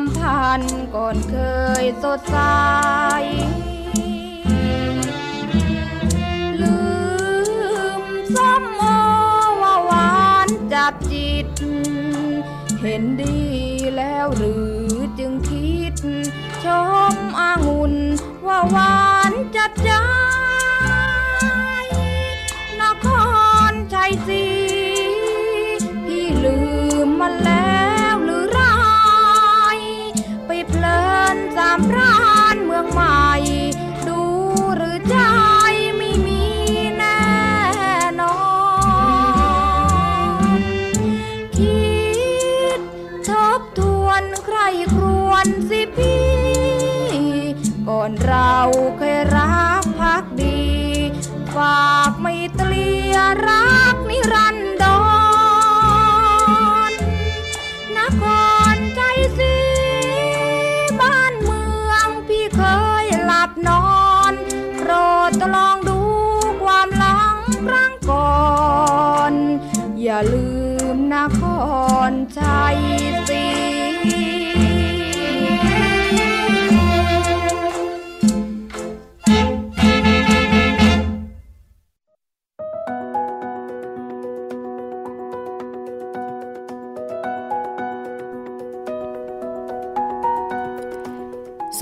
ทำพันก่อนเคยสดใสลืมซ้ำโอว่าหวานจับจิต เห็นดีแล้วหรือจึงคิด ชมอางุ่นว่าหวานจับใจนครชัยศรี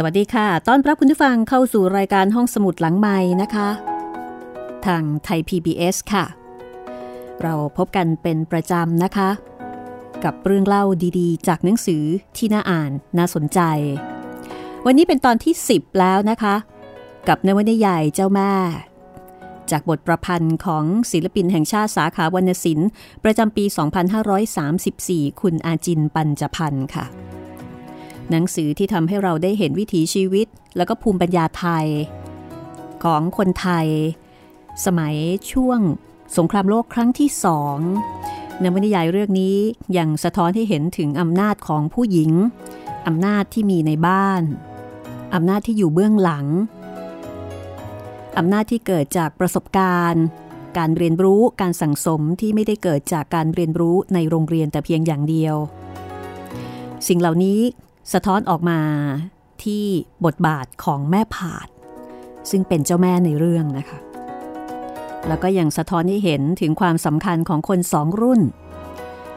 วัสดีค่ะต้อนรับคุณผู้ฟังเข้าสู่รายการห้องสมุดหลังไม้นะคะ ทางไทย PBS ค่ะ เราพบกันเป็นประจำนะคะ กับเรื่องเล่าดีๆ จากหนังสือที่น่าอ่านน่าสนใจ วันนี้เป็นตอนที่ 10 แล้วนะคะ กับนวนิยายเจ้าแม่ จากบทประพันธ์ของศิลปินแห่งชาติสาขาวรรณศิลป์ ประจำปี 2534 คุณอาจินปัญจพันธ์ค่ะ หนังสือที่ทำให้เราได้เห็นวิถีชีวิต แล้วก็ภูมิปัญญาไทย ของคนไทย สมัยช่วงสงครามโลกครั้งที่สองนวนิยายเรื่องนี้ยังสะท้อนให้เห็นถึงอำนาจของผู้หญิงอำนาจที่มีในบ้านอำนาจที่อยู่เบื้องหลังอำนาจที่เกิดจากประสบการณ์ การเรียนรู้การสั่งสมที่ไม่ได้เกิดจากการเรียนรู้ในโรงเรียนแต่เพียงอย่างเดียว สิ่งเหล่านี้ สะท้อนออกมาที่บทบาทของแม่ผาด ซึ่งเป็นเจ้าแม่ในเรื่องนะคะ แล้วก็ยังสะท้อนให้เห็นถึงความสำคัญของคนสองรุ่น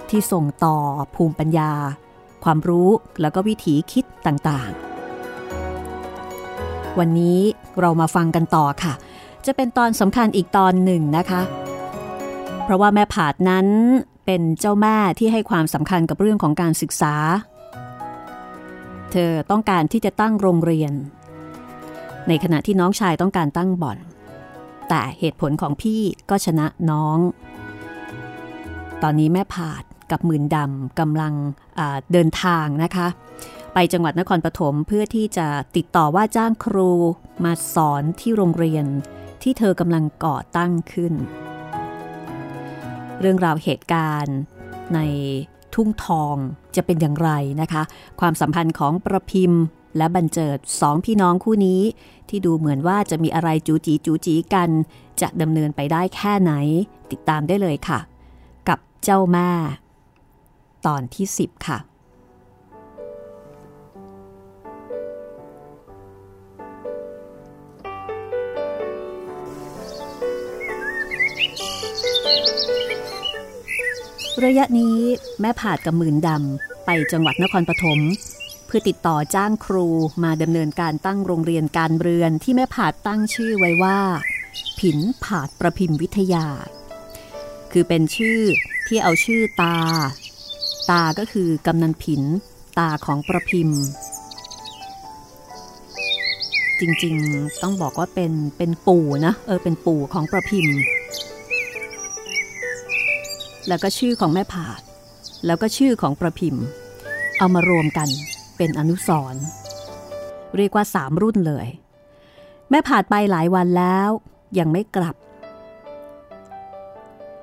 ที่ส่งต่อภูมิปัญญา ความรู้แล้วก็วิถีคิดต่างๆ วันนี้เรามาฟังกันต่อค่ะ จะเป็นตอนสำคัญอีกตอนหนึ่งนะคะ เพราะว่าแม่ผาดนั้นเป็นเจ้าแม่ที่ให้ความสำคัญกับเรื่องของการศึกษา เธอต้องการที่จะตั้งโรงเรียน ในขณะที่น้องชายต้องการตั้งบ่อน แต่เหตุผลของพี่ก็ชนะน้อง ตอนนี้แม่ผาดกับหมื่นดำกำลังเดินทางนะคะ ไปจังหวัดนครปฐมเพื่อที่จะติดต่อว่าจ้างครูมาสอนที่โรงเรียนที่เธอกำลังก่อตั้งขึ้น เรื่องราวเหตุการณ์ใน ทุ่งทองจะเป็นอย่างไรนะคะ ความสัมพันธ์ของประพิมพ์และบันเจิดสองพี่น้องคู่นี้ ที่ดูเหมือนว่าจะมีอะไรจูจีจูจีกัน จะดำเนินไปได้แค่ไหน ติดตามได้เลยค่ะ กับเจ้าแม่ ตอนที่ 10 ค่ะ ระยะนี้แม่ผาดกับหมื่นดำไปจังหวัดนครปฐมเพื่อติดต่อจ้างครูมาดำเนินการตั้งโรงเรียนการเรือนที่แม่ผาดตั้งชื่อไว้ว่า ผินผาดประพิมพ์วิทยา คือเป็นชื่อที่เอาชื่อตา ตาก็คือกำนันผิน ตาของประพิมพ์ จริงๆต้องบอกว่าเป็นเป็นปู่นะเออเป็นปู่ของประพิมพ์ แล้วก็ชื่อของแม่ผาด แล้วก็ชื่อของประพิมพ์ เอามารวมกันเป็นอนุสรเรียกว่าสามรุ่นเลย แม่ผาดไปหลายวันแล้วยังไม่กลับ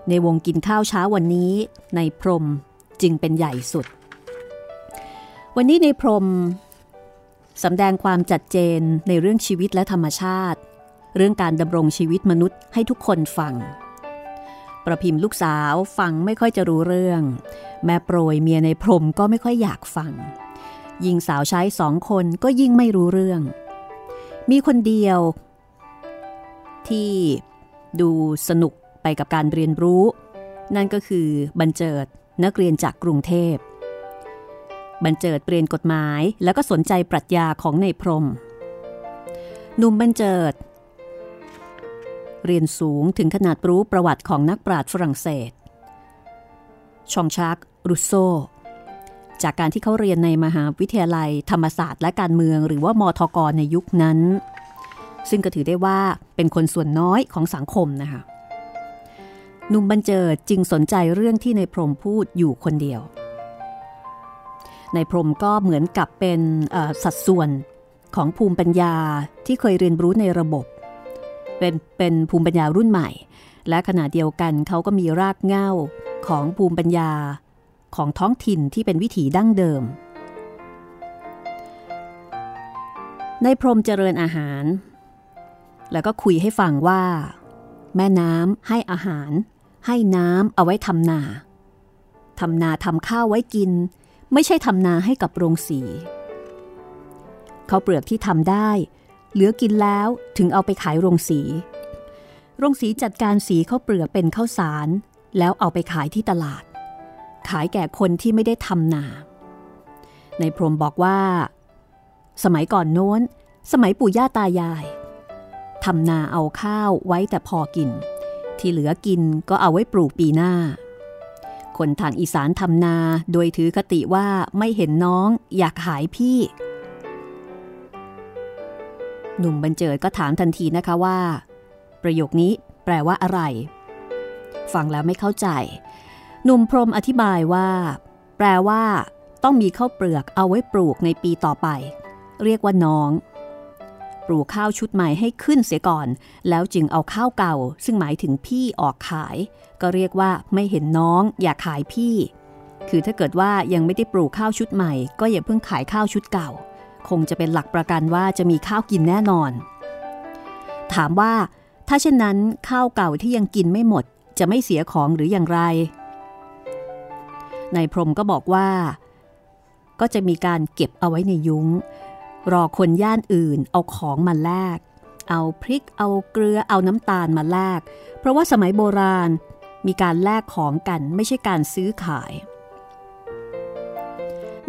ในวงกินข้าวเช้าวันนี้ในพรมจึงเป็นใหญ่สุด วันนี้ในพรมสำแดงความจัดเจนในเรื่องชีวิตและธรรมชาติ เรื่องการดำรงชีวิตมนุษย์ให้ทุกคนฟัง ประพิมพ์ลูกสาวฟังไม่ค่อยจะรู้เรื่อง แม่โปรยเมียในพรมก็ไม่ค่อยอยากฟังยิงสาวใช้สองคนก็ยิ่งไม่รู้เรื่อง มีคนเดียว ที่ดูสนุกไปกับการเรียนรู้ นั่นก็คือบันเจิดนักเรียนจากกรุงเทพบันเจิดเรียนกฎหมายแล้วก็สนใจปรัชญาของในพรมหนุ่มบันเจิด เรียนสูงถึงขนาดรู้ประวัติของนักปราชญ์ฝรั่งเศส ชองชักรุโซจากการที่เขาเรียนในมหาวิทยาลัยธรรมศาสตร์และการเมืองหรือว่ามทกรในยุคนั้น ซึ่งก็ถือได้ว่าเป็นคนส่วนน้อยของสังคมนะคะหนุ่มบันเจิดจึงสนใจเรื่องที่ในพรมพูดอยู่คนเดียว ในพรมก็เหมือนกับเป็นสัดส่วนของภูมิปัญญาที่เคยเรียนรู้ในระบบ เป็นเป็นภูมิปัญญารุ่นใหม่ และขณะเดียวกันเขาก็มีรากเหง้าของภูมิปัญญาของท้องถิ่นที่เป็นวิถีดั้งเดิม ในพรมเจริญอาหาร แล้วก็คุยให้ฟังว่า แม่น้ำให้อาหาร ให้น้ำเอาไว้ทำนาทำนาทำข้าวไว้กิน ไม่ใช่ทำนาให้กับโรงสี เขาเปลือกที่ทำได้ เหลือกินแล้วถึงเอาไปขายโรงสี โรงสีจัดการสีข้าวเปลือกเป็นข้าวสาร แล้วเอาไปขายที่ตลาด ขายแก่คนที่ไม่ได้ทำนา ในพรมบอกว่า สมัยก่อนโน้น สมัยปู่ย่าตายายทำนาเอาข้าวไว้แต่พอกิน ที่เหลือกินก็เอาไว้ปลูกปีหน้า คนทางอีสานทำนาโดยถือคติว่าไม่เห็นน้องอยากหายพี่ หนุ่มบันเจิดก็ถามทันทีนะคะว่า ประโยคนี้แปลว่าอะไร ฟังแล้วไม่เข้าใจ หนุ่มพรมอธิบายว่า แปลว่า ต้องมีข้าวเปลือกเอาไว้ปลูกในปีต่อไป เรียกว่าน้อง ปลูกข้าวชุดใหม่ให้ขึ้นเสียก่อน แล้วจึงเอาข้าวเก่า ซึ่งหมายถึงพี่ออกขาย ก็เรียกว่าไม่เห็นน้องอย่าขายพี่ คือถ้าเกิดว่ายังไม่ได้ปลูกข้าวชุดใหม่ ก็อย่าเพิ่งขายข้าวชุดเก่า คงจะเป็นหลักประกันว่าจะมีข้าวกินแน่นอน ถามว่าถ้าเช่นนั้นข้าวเก่าที่ยังกินไม่หมดจะไม่เสียของหรืออย่างไร นายพรมก็บอกว่า ก็จะมีการเก็บเอาไว้ในยุง้ง รอคนย่านอื่นเอาของมาแลก เอาพริก เอาเกลือ เอาน้ำตาลมาแลก เพราะว่าสมัยโบราณมีการแลกของกันไม่ใช่การซื้อขาย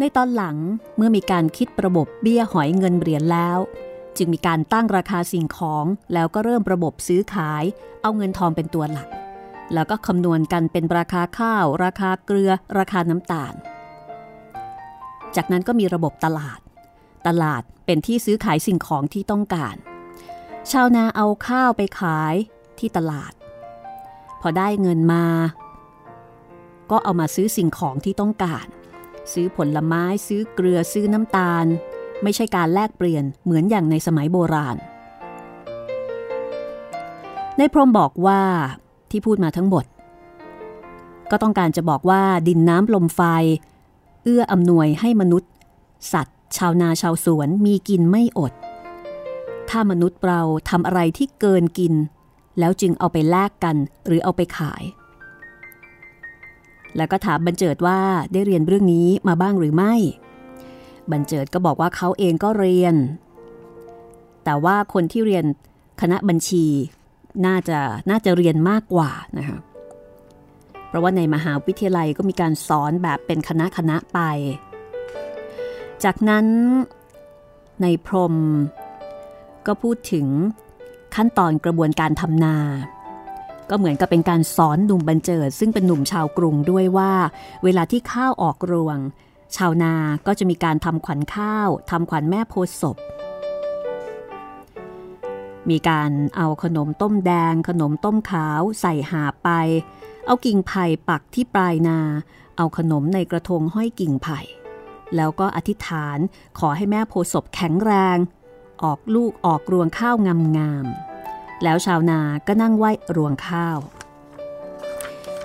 ในตอนหลังเมื่อมีการคิดระบบเบี้ยหอยเงินเหรียญแล้ว จึงมีการตั้งราคาสิ่งของแล้วก็เริ่มระบบซื้อขาย เอาเงินทองเป็นตัวหลัก แล้วก็คำนวณกันเป็นราคาข้าว ราคาเกลือ ราคาน้ำตาล จากนั้นก็มีระบบตลาด ตลาดเป็นที่ซื้อขายสิ่งของที่ต้องการ ชาวนาเอาข้าวไปขายที่ตลาด พอได้เงินมา ก็เอามาซื้อสิ่งของที่ต้องการ ซื้อผลไม้ซื้อเกลือซื้อน้ำตาล ไม่ใช่การแลกเปลี่ยนเหมือนอย่างในสมัยโบราณ ในพรมบอกว่าที่พูดมาทั้งหมด ก็ต้องการจะบอกว่าดินน้ำลมไฟ เอื้ออำนวยให้มนุษย์ สัตว์ ชาวนาชาวสวนมีกินไม่อด ถ้ามนุษย์เราทำอะไรที่เกินกิน แล้วจึงเอาไปแลกกันหรือเอาไปขาย แล้วก็ถามบรรเจิดว่าได้เรียนเรื่องนี้มาบ้างหรือไม่ บรรเจิดก็บอกว่าเขาเองก็เรียน แต่ว่าคนที่เรียนคณะบัญชีน่าจะน่าจะเรียนมากกว่านะคะเพราะว่าในมหาวิทยาลัยก็มีการสอนแบบเป็นคณะคณะไป จากนั้นในพรมก็พูดถึงขั้นตอนกระบวนการทำนา ก็เหมือนกับเป็นการสอนหนุ่มบรรเจิด ซึ่งเป็นหนุ่มชาวกรุงด้วยว่า เวลาที่ข้าวออกรวง ชาวนาก็จะมีการทำขวัญข้าวทำขวัญแม่โพศพ มีการเอาขนมต้มแดง ขนมต้มขาว ใส่หาไป เอากิ่งไผ่ปักที่ปลายนา เอาขนมในกระทงห้อยกิ่งไผ่ แล้วก็อธิษฐานขอให้แม่โพศพแข็งแรง ออกลูกออกรวงข้าวงามๆ แล้วชาวนาก็นั่งไหว้รวงข้าว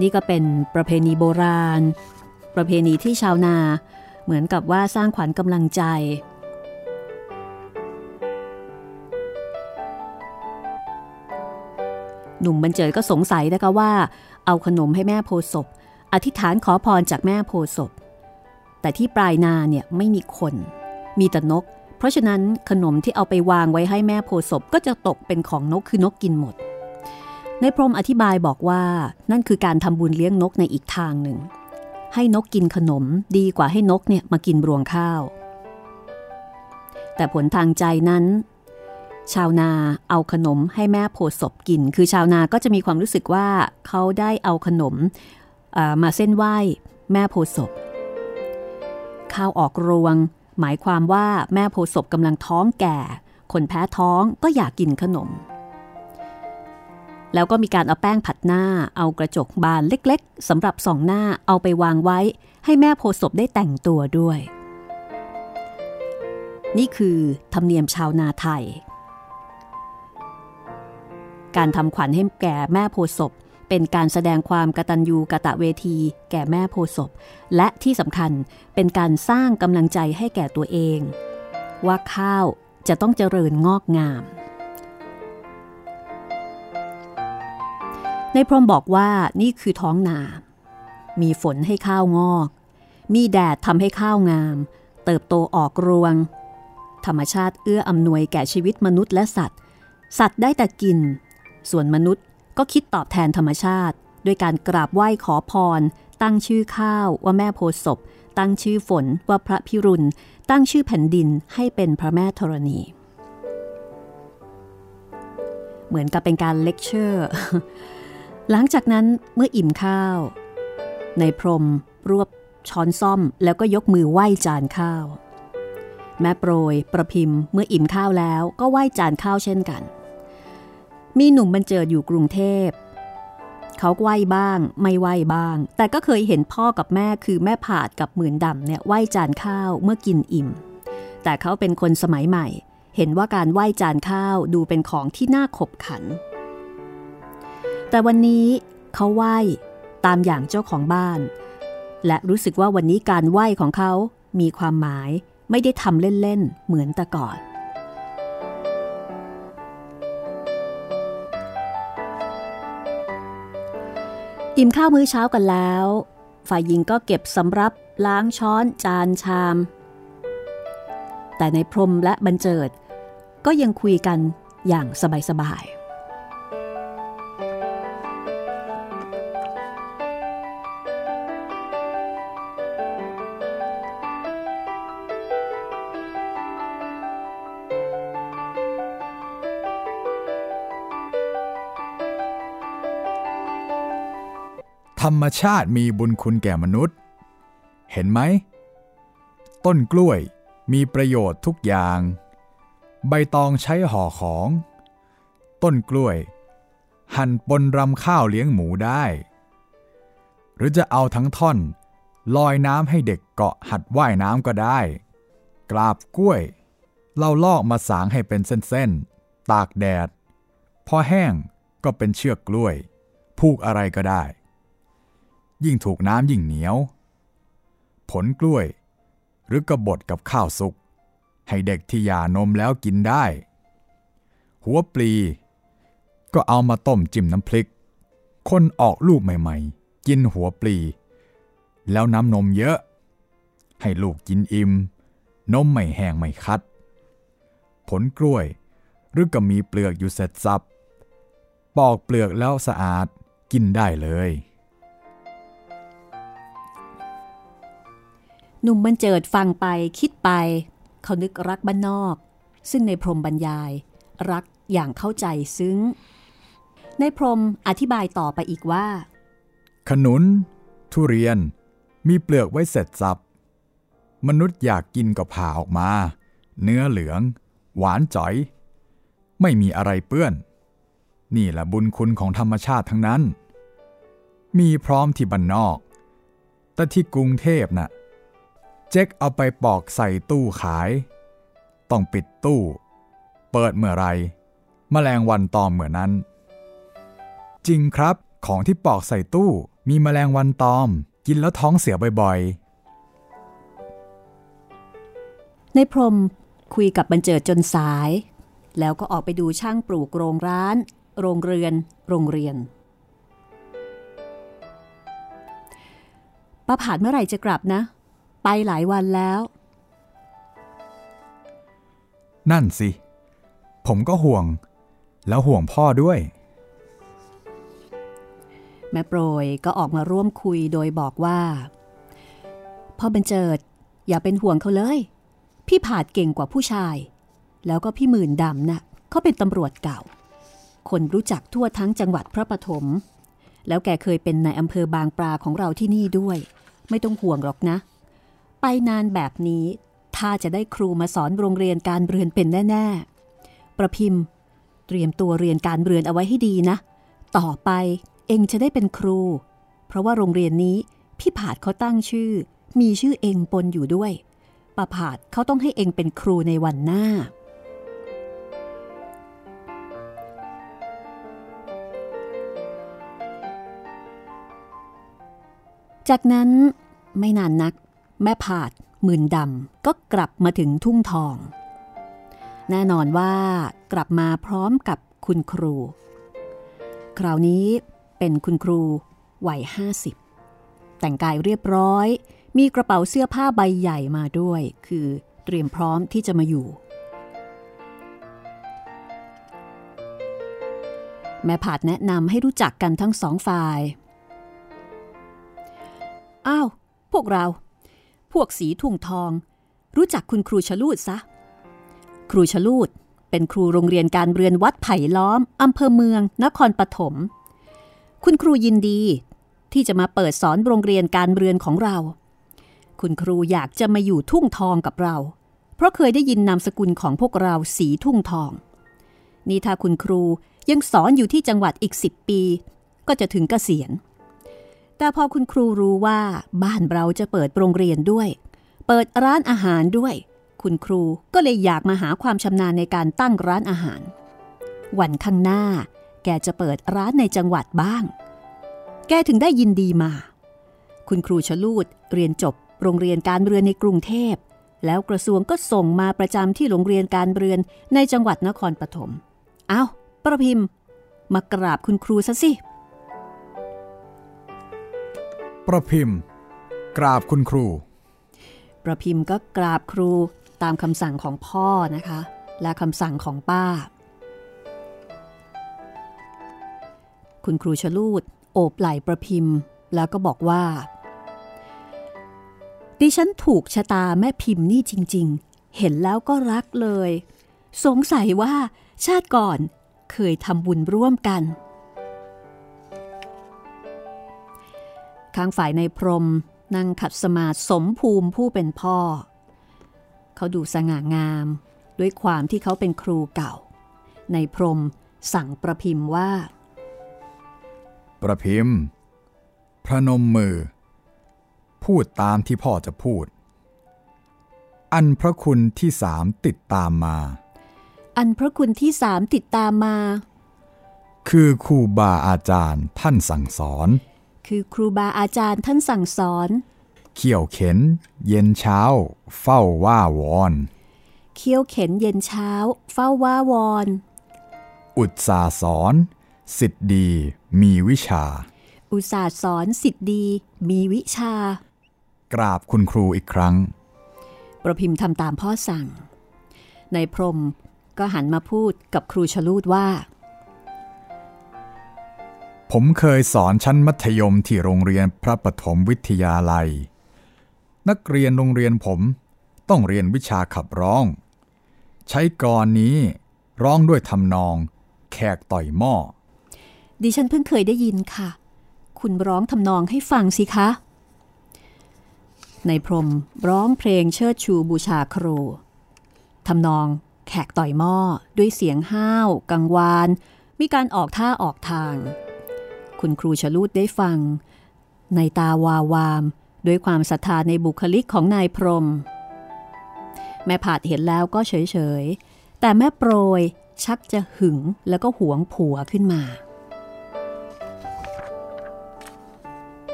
นี่ก็เป็นประเพณีโบราณ ประเพณีที่ชาวนาเหมือนกับว่าสร้างขวัญกำลังใจ หนุ่มบรรเจิดก็สงสัยนะคะว่า เอาขนมให้แม่โพศพอธิษฐานขอพรจากแม่โพศพแต่ที่ปลายนาเนี่ยไม่มีคน มีแต่นก เพราะฉะนั้นขนมที่เอาไปวางไว้ให้แม่โพศพก็จะตกเป็นของนกคือนกกินหมด ในพรมอธิบายบอกว่านั่นคือการทำบุญเลี้ยงนกในอีกทางหนึ่ง ให้นกกินขนมดีกว่าให้นกเนี่ยมากินรวงข้าว แต่ผลทางใจนั้น ชาวนาเอาขนมให้แม่โพศพกิน คือชาวนาก็จะมีความรู้สึกว่าเขาได้เอาขนมมาเส้นไหว้แม่โพศพข้าวออกรวง หมายความว่าแม่โพศพกำลังท้องแก่ คนแพ้ท้องก็อยากกินขนม แล้วก็มีการเอาแป้งผัดหน้า เอากระจกบานเล็กๆสำหรับส่องหน้าเอาไปวางไว้ ให้แม่โพศพได้แต่งตัวด้วย นี่คือธรรมเนียมชาวนาไทย การทำขวัญให้แก่แม่โพศพ เป็นการแสดงความกตัญญูกะตะเวที แก่แม่โพศพ และที่สำคัญเป็นการสร้างกำลังใจให้แก่ตัวเอง ว่าข้าวจะต้องเจริญงอกงาม ในพรมบอกว่านี่คือท้องนา มีฝนให้ข้าวงอก มีแดดทำให้ข้าวงาม เติบโตออกรวง ธรรมชาติเอื้ออำนวยแก่ชีวิตมนุษย์และสัตว์ สัตว์ได้แต่กิน ส่วนมนุษย์ ก็คิดตอบแทนธรรมชาติ ด้วยการกราบไหว้ขอพร ตั้งชื่อข้าวว่าแม่โพศพ ตั้งชื่อฝนว่าพระพิรุณ ตั้งชื่อแผ่นดินให้เป็นพระแม่ธรณี เหมือนกับเป็นการเลคเชอร์ หลังจากนั้นเมื่ออิ่มข้าว ในพรมรวบช้อนซ่อมแล้วก็ยกมือไหว้จานข้าว แม่โปรยประพิมพ์เมื่ออิ่มข้าวแล้วก็ไหว้จานข้าวเช่นกัน มีหนุ่มบรรเจิดอยู่กรุงเทพ เขาไหวบ้าง ไม่ไหวบ้าง แต่ก็เคยเห็นพ่อกับแม่คือแม่ผาดกับหมื่นดำเนี่ยไหวจานข้าวเมื่อกินอิ่ม แต่เขาเป็นคนสมัยใหม่ เห็นว่าการไหวจานข้าวดูเป็นของที่น่าขบขัน แต่วันนี้เขาไหวตามอย่างเจ้าของบ้าน และรู้สึกว่าวันนี้การไหวของเขามีความหมายไม่ได้ทำเล่นๆ เหมือนแต่ก่อน อิ่มข้าวมื้อเช้ากันแล้ว ฝ่ายหญิงก็เก็บสำรับล้างช้อนจานชาม แต่ในพรมและบรรเจิด ก็ยังคุยกันอย่างสบายๆ รรมชาติมีบุญคุณแก่มนุษย์ เห็นไหม ต้นกล้วยมีประโยชน์ทุกอย่าง ใบตองใช้ห่อของ ต้นกล้วย หั่นปนรำข้าวเลี้ยงหมูได้ หรือจะเอาทั้งท่อน ลอยน้ำให้เด็กเกาะหัดว่ายน้ำก็ได้ กราบกล้วย เราลอกมาสางให้เป็นเส้นๆ ตากแดด พอแห้งก็เป็นเชือกกล้วย ผูกอะไรก็ได้ ยิ่งถูกน้ำยิ่งเหนียว ผลกล้วย หรือกระบดกับข้าวสุก ให้เด็กที่หย่านมแล้วกินได้ หัวปลี ก็เอามาต้มจิ้มน้ำพริก คนออกลูกใหม่ๆ กินหัวปลี แล้วน้ำนมเยอะ ให้ลูกกินอิ่มนมไม่แห้งไม่คัด ผลกล้วย หรือก็มีเปลือกอยู่เสร็จสับปอกเปลือกแล้วสะอาดกินได้เลย หนุ่มบันเจิดฟังไปคิดไป เขานึกรักบ้านนอก ซึ่งในพรมบรรยาย รักอย่างเข้าใจซึ้ง ในพรมอธิบายต่อไปอีกว่า ขนุน ทุเรียน มีเปลือกไว้เสร็จสับ มนุษย์อยากกินก็ผ่าออกมา เนื้อเหลือง หวานจ๋อย ไม่มีอะไรเปื้อน นี่แหละบุญคุณของธรรมชาติทั้งนั้น มีพร้อมที่บ้านนอก แต่ที่กรุงเทพน่ะ เจ๊กเอาไปปอกใส่ตู้ขาย ต้องปิดตู้ เปิดเมื่อไรมแมลงวันตอมเหมือนนั้น จริงครับ ของที่ปอกใส่ตู้มีแมลงวันตอม กินแล้วท้องเสียบ่อยๆ ในพรมคุยกับบันเจิดจนสาย แล้วก็ออกไปดูช่างปลูกโรงร้าน โรงเรือน โรงเรียนป้าผาดเมื่อไหร่จะกลับนะ ไปหลายวันแล้วๆนั่นสิ ผมก็ห่วง แล้วห่วงพ่อด้วย แม่โปรยก็ออกมาร่วมคุยโดยบอกว่า พ่อบันเจิด อย่าเป็นห่วงเขาเลย พี่ผาดเก่งกว่าผู้ชาย แล้วก็พี่หมื่นดำนะ่ะเขาเป็นตำรวจเก่า คนรู้จักทั่วทั้งจังหวัดพระปฐมแล้วแกเคยเป็นในอำเภอบางปลาของเราที่นี่ด้วย ไม่ต้องห่วงหรอกนะ ไปนานแบบนี้ ถ้าจะได้ครูมาสอนโรงเรียนการเรือนเป็นแน่ ๆ ประพิมพ์ เตรียมตัวเรียนการเรือนเอาไว้ให้ดีนะ ต่อไปเองจะได้เป็นครู เพราะว่าโรงเรียนนี้พี่ผาดเขาตั้งชื่อ มีชื่อเองปนอยู่ด้วยป้าผาดเขาต้องให้เองเป็นครูในวันหน้า จากนั้นไม่นานนัก แม่ผาดหมื่นดำก็กลับมาถึงทุ่งทอง แน่นอนว่ากลับมาพร้อมกับคุณครู คราวนี้เป็นคุณครูวัยห้าสิบแต่งกายเรียบร้อย มีกระเป๋าเสื้อผ้าใบใหญ่มาด้วย คือเตรียมพร้อมที่จะมาอยู่ แม่ผาดแนะนำให้รู้จักกันทั้งสองฝ่าย อ้าว พวกเรา พวกสีทุ่งทอง รู้จักคุณครูชลูดซะ ครูชลูดเป็นครูโรงเรียนการเรือนวัดไผ่ล้อมอำเภอเมือง นครปฐม คุณครูยินดี ที่จะมาเปิดสอนโรงเรียนการเรือนของเรา คุณครูอยากจะมาอยู่ทุ่งทองกับเรา เพราะเคยได้ยินนามสกุลของพวกเราสีทุ่งทอง นี่ถ้าคุณครูยังสอนอยู่ที่จังหวัดอีกสิบปี ก็จะถึงเกษียณ แต่พอคุณครูรู้ว่าบ้านเราจะเปิดโรงเรียนด้วย เปิดร้านอาหารด้วย คุณครูก็เลยอยากมาหาความชำนาญในการตั้งร้านอาหาร วันข้างหน้า แกจะเปิดร้านในจังหวัดบ้าง แกถึงได้ยินดีมา คุณครูชลูดเรียนจบโรงเรียนการเรือนในกรุงเทพ แล้วกระทรวงก็ส่งมาประจำที่โรงเรียนการเรือนในจังหวัดนครปฐม เอา้า ประพิมพ์ มากราบคุณครูซะสิ ประพิมพ์ กราบคุณครู ประพิมพ์ก็กราบครูตามคำสั่งของพ่อนะคะ และคำสั่งของป้า คุณครูชลูดโอบไหล่ประพิมพ์ แล้วก็บอกว่า ดิฉันถูกชะตาแม่พิมพ์นี่จริง ๆ เห็นแล้วก็รักเลย สงสัยว่าชาติก่อนเคยทำบุญร่วมกัน ข้างฝ่ายในพรมนั่งขัดสมาธิสมภูมิผู้เป็นพ่อ เขาดูสง่างาม ด้วยความที่เขาเป็นครูเก่า ในพรมสั่งประพิมพ์ว่า ประพิมพ์ พระนมมือ พูดตามที่พ่อจะพูด อันพระคุณที่สามติดตามมา อันพระคุณที่สามติดตามมา คือครูบาอาจารย์ท่านสั่งสอน คือครูบาอาจารย์ท่านสั่งสอน เขี่ยวเข็น เย็นเช้า เฝ้าว่าวอนเคี้ยวเข็นเย็นเช้า เฝ้าว่าวอน อุตสาสอนสิทธิดี มีวิชา อุตสาห์สอนสิทธิ์ดี มีวิชา กราบคุณครูอีกครั้ง ประพิมพ์ทำตามพ่อสั่ง ในายพรหมก็หันมาพูดกับครูชลูดว่า ผมเคยสอนชั้นมัธยมที่โรงเรียนพระปฐมวิทยาลัย นักเรียนโรงเรียนผมต้องเรียนวิชาขับร้อง ใช้กรนี้ร้องด้วยทำนอง แขกต่อยหม้อ ดิฉันเพิ่งเคยได้ยินค่ะ คุณร้องทำนองให้ฟังสิคะ ในพรมร้องเพลงเชิดชูบูชาครูทำนองแขกต่อยหม้อด้วยเสียงห้าว กังวาน มีการออกท่าออกทาง คุณครูชลูดได้ฟัง ในตาวาวามด้วยความศรัทธาในบุคลิกของนายพรม แม่ผาดเห็นแล้วก็เฉยๆ แต่แม่โปรยชักจะหึงแล้วก็หวงผัวขึ้นมา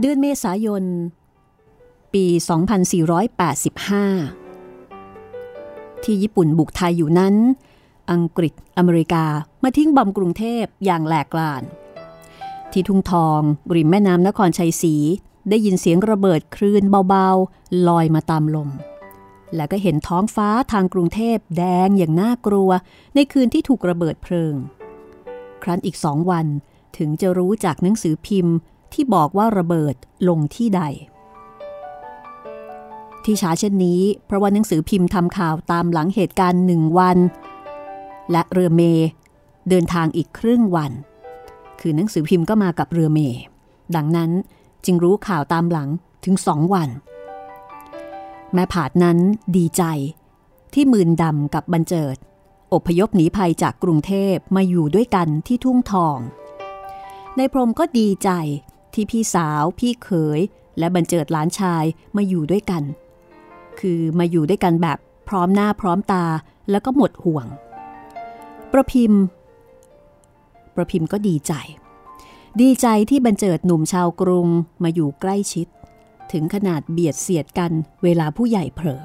เดือนเมษายน ปี 2485 ที่ญี่ปุ่นบุกไทยอยู่นั้น อังกฤษอเมริกามาทิ้งบอมกรุงเทพอย่างแหลกลาน ที่ทุ่งทองริมแม่น้ำนครชัยศรีได้ยินเสียงระเบิดคลื่นเบาๆ ลอยมาตามลม แล้วก็เห็นท้องฟ้าทางกรุงเทพแดงอย่างน่ากลัว ในคืนที่ถูกระเบิดเพลิง ครั้นอีกสองวันถึงจะรู้จากหนังสือพิมพ์ที่บอกว่าระเบิดลงที่ใด ที่ช้าเช่นนี้ เพราะว่าหนังสือพิมพ์ทำข่าวตามหลังเหตุการณ์หนึ่งวัน และเรือเมเดินทางอีกครึ่งวัน คือหนังสือพิมพ์ก็มากับเรือเม ดังนั้นจึงรู้ข่าวตามหลังถึงสองวัน แม่ผาดนั้นดีใจที่มื่นดำกับบรรเจิด อบพยพหนีภัยจากกรุงเทพมาอยู่ด้วยกันที่ทุ่งทอง ในพรมก็ดีใจที่พี่สาว พี่เขย และบรรเจิดหลานชายมาอยู่ด้วยกัน คือมาอยู่ด้วยกันแบบพร้อมหน้าพร้อมตาแล้วก็หมดห่วง ประพิมพ์ ประพิมพ์ก็ดีใจ ดีใจที่บรรเจิดหนุ่มชาวกรุงมาอยู่ใกล้ชิด ถึงขนาดเบียดเสียดกันเวลาผู้ใหญ่เผลอ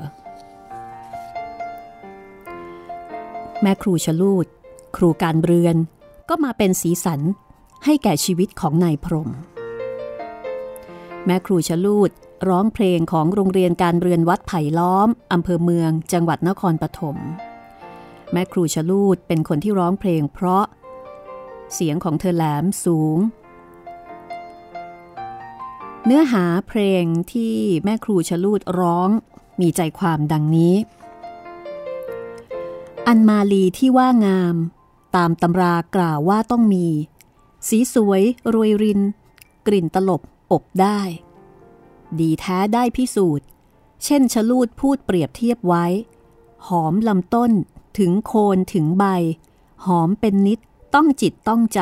แม่ครูชลูด ครูการเรือน ก็มาเป็นสีสันให้แก่ชีวิตของนายพรหมแม่ครูชลูด ร้องเพลงของโรงเรียนการเรือนวัดไผ่ล้อมอำเภอเมือง จังหวัดนครปฐมแม่ครูชลูดเป็นคนที่ร้องเพลงเพราะ เสียงของเธอแหลมสูง เนื้อหาเพลงที่แม่ครูชลูดร้องมีใจความดังนี้ อันมาลีที่ว่างาม ตามตำรากล่าวว่าต้องมี สีสวยรวยริน กลิ่นตลบอบได้ ดีแท้ได้พิสูจน์ เช่นชลูดพูดเปรียบเทียบไว้ หอมลำต้นถึงโคนถึงใบ หอมเป็นนิดต้องจิตต้องใจ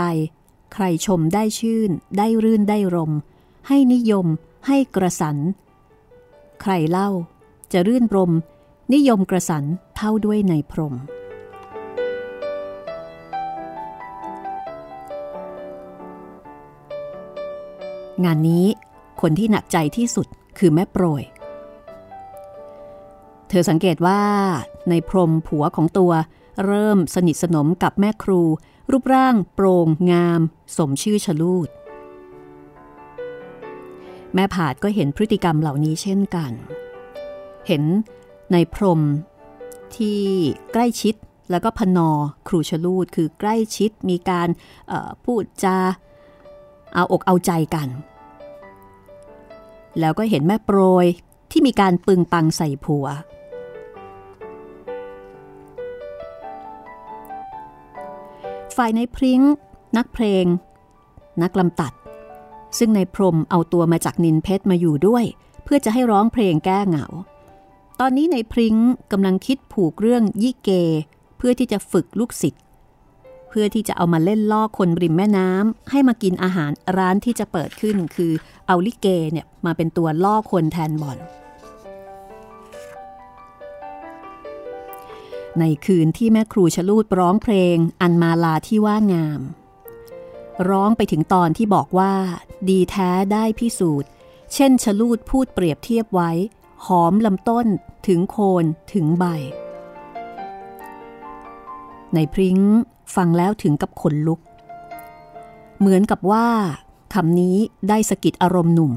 ใครชมได้ชื่น ได้รื่นได้รม ให้นิยม ให้กระสัน ใครเล่า จะรื่นรม นิยมกระสันเท่าด้วยในพรมงานนี้ คนที่หนักใจที่สุดคือแม่โปรย เธอสังเกตว่าในพรมผัวของตัว เริ่มสนิทสนมกับแม่ครู รูปร่างโปร่งงาม สมชื่อชลูด แม่ผาดก็เห็นพฤติกรรมเหล่านี้เช่นกัน เห็นในพรมที่ใกล้ชิดแล้วก็พนอครูชลูดคือใกล้ชิดมีการพูดจาเอาอกเอาใจกัน แล้วก็เห็นแม่โปรยที่มีการปึงปังใส่ผัว ฝ่ายในพริ้ง นักเพลง นักลำตัด ซึ่งในพรมเอาตัวมาจากนินเพชรมาอยู่ด้วย เพื่อจะให้ร้องเพลงแก้เหงา ตอนนี้ในพริ้งกำลังคิดผูกเรื่องยี่เก เพื่อที่จะฝึกลูกศิษย์ เพื่อที่จะเอามาเล่นล่อคนริมแม่น้ำให้มากินอาหารร้านที่จะเปิดขึ้น คือเอาลิเกเนี่ยมาเป็นตัวล่อคนแทนบ่อน ในคืนที่แม่ครูชลูดร้องเพลง อันมาลาที่ว่างาม ร้องไปถึงตอนที่บอกว่า ดีแท้ได้พิสูจน์ เช่นชลูดพูดเปรียบเทียบไว้ หอมลำต้นถึงโคนถึงใบ ในพริ้ง ฟังแล้วถึงกับขนลุก เหมือนกับว่าคำนี้ได้สกิดอารมณ์หนุ่ม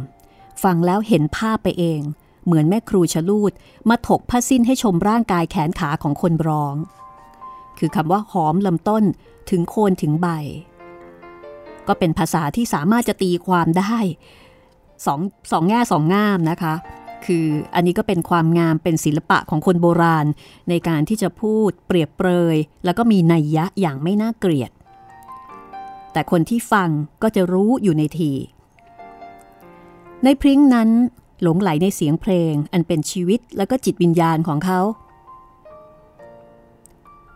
ฟังแล้วเห็นภาพไปเอง เหมือนแม่ครูชลูดมาถกผ้าสิ้นให้ชมร่างกายแขนขาของคนร้อง คือคำว่าหอมลำต้นถึงโคนถึงใบ ก็เป็นภาษาที่สามารถจะตีความได้สองสองแง่สองง่ามนะคะ คืออันนี้ก็เป็นความงามเป็นศิลปะของคนโบราณ ในการที่จะพูดเปรียบเปรย แล้วก็มีนัยยะอย่างไม่น่าเกลียด แต่คนที่ฟังก็จะรู้อยู่ในที ในพริ้งนั้นหลงไหลในเสียงเพลงอันเป็นชีวิตและก็จิตวิญญาณของเขา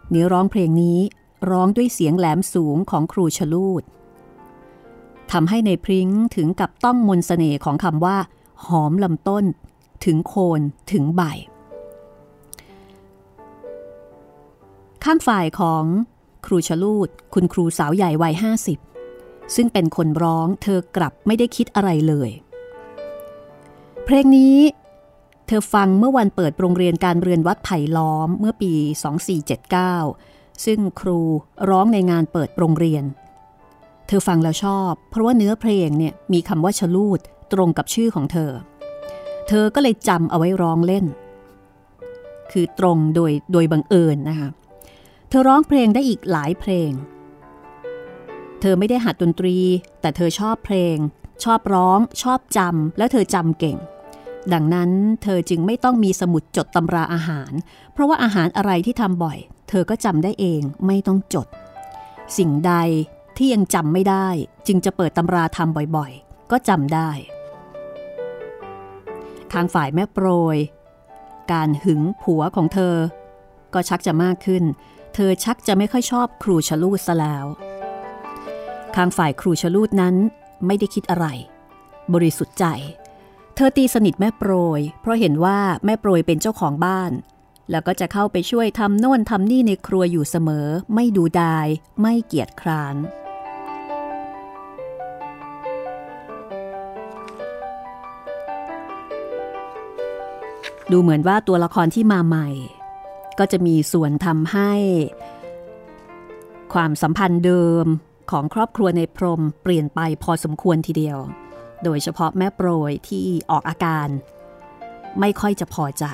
เนื้อร้องเพลงนี้ร้องด้วยเสียงแหลมสูงของครูชลูดทำให้ในพริ้งถึงกับต้องมนสเสน่ห์ของคำว่า หอมลำต้น ถึงโคนถึงใบ ข้างฝ่ายของครูชลูดคุณครูสาวใหญ่วัยห้าสิบซึ่งเป็นคนร้องเธอกลับไม่ได้คิดอะไรเลย เพลงนี้ เธอฟังเมื่อวันเปิดโรงเรียนการเรียนวัดไผ่ล้อมเมื่อปี 2479 ซึ่งครูร้องในงานเปิดโรงเรียน เธอฟังแล้วชอบ เพราะว่าเนื้อเพลงเนี่ยมีคำว่าชลูดตรงกับชื่อของเธอ เธอก็เลยจำเอาไว้ร้องเล่น คือตรงโดยโดยบังเอิญนะคะเธอร้องเพลงได้อีกหลายเพลง เธอไม่ได้หัดดนตรี แต่เธอชอบเพลง ชอบร้อง ชอบจำและเธอจำเก่ง ดังนั้นเธอจึงไม่ต้องมีสมุดจดตำราอาหาร เพราะว่าอาหารอะไรที่ทำบ่อย เธอก็จำได้เองไม่ต้องจด สิ่งใดที่ยังจำไม่ได้ จึงจะเปิดตำราทำบ่อยๆ ก็จำได้ ทางฝ่ายแม่โปรย การหึงผัวของเธอ ก็ชักจะมากขึ้น เธอชักจะไม่ค่อยชอบครูชลูดซะแล้ว ทางฝ่ายครูชลูดนั้นไม่ได้คิดอะไร บริสุทธิ์ใจ เธอตีสนิทแม่โปรย เพราะเห็นว่าแม่โปรยเป็นเจ้าของบ้าน แล้วก็จะเข้าไปช่วยทำโน่นทำนี่ในครัวอยู่เสมอ ไม่ดูดาย ไม่เกียจคร้าน ดูเหมือนว่าตัวละครที่มาใหม่ ก็จะมีส่วนทำให้ ความสัมพันธ์เดิมของครอบครัวในพรมเปลี่ยนไปพอสมควรทีเดียว โดยเฉพาะแม่โปรยที่ออกอาการ ไม่ค่อยจะพอใจ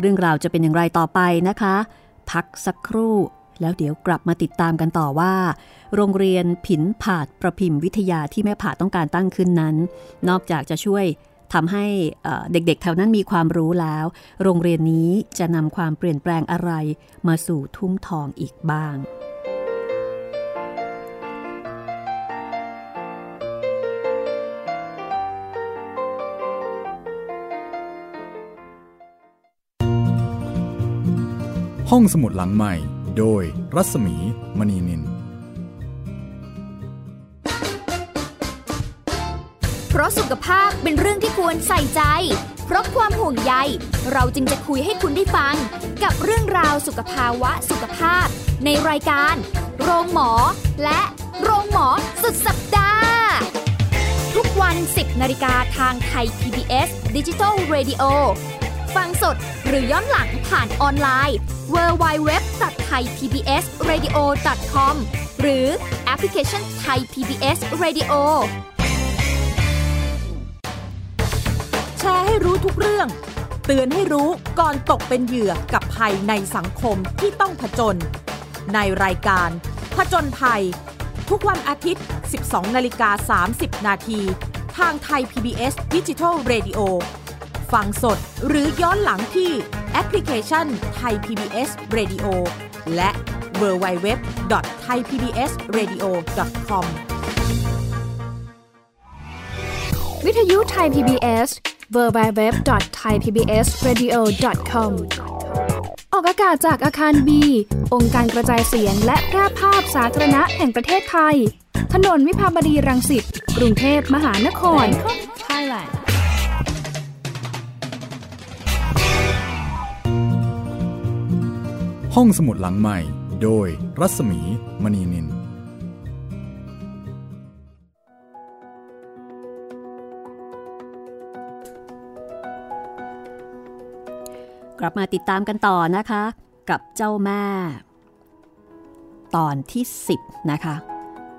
เรื่องราวจะเป็นอย่างไรต่อไปนะคะ พักสักครู่แล้วเดี๋ยวกลับมาติดตามกันต่อว่า โรงเรียนผินผาดประพิมพ์วิทยาที่แม่ผาต้องการตั้งขึ้นนั้น นอกจากจะช่วย ทำให้เด็กๆแถวนั้นมีความรู้แล้ว โรงเรียนนี้จะนำความเปลี่ยนแปลงอะไรมาสู่ทุ่งทองอีกบ้างห้องสมุดหลังใหม่ โดยรัศมีมณีนิน ราะสุขภาพเป็นเรื่องที่ควรใส่ใจ เพราะความห่วงใย เราจึงจะคุยให้คุณได้ฟัง กับเรื่องราวสุขภาวะสุขภาพ ในรายการ โรงหมอ และโรงหมอสุดสัปดาห์ ทุกวัน 10นาฬิกาทางไทย PBS d i g i ดิจิ Radio ฟังสดหรือย้อนหลังผ่านออนไลน์ www.thaipbsradio.com หรือแอปพลิเคชัน Thai PBS Radio ร์ให้รู้ทุกเรื่อง เตือนให้รู้ก่อนตกเป็นเหยื่อกับภัยในสังคมที่ต้องผจญในรายการ ผจญภัย ทุกวันอาทิตย์ 12 นาฬิกา 30 นาที ทางไทย PBS d i g i ดิจิ Radio ฟังสดหรือย้อนหลังที่แอปพลิเคชันไทย PBS Radio และ w w w t h a i PBS Radio com วิทยุไทย PBS www.thaipbsradio.com ออกอากาศจากอาคารบี องค์การกระจายเสียงและแพร่ภาพสาธารณะแห่งประเทศไทย ถนนวิภาวดีรังสิต กรุงเทพมหานคร Thailand ห้องสมุดหลังใหม่ โดยรัศมีมณีนิน กลับมาติดตามกันต่อนะคะ กับเจ้าแม่ ตอนที่ 10 นะคะ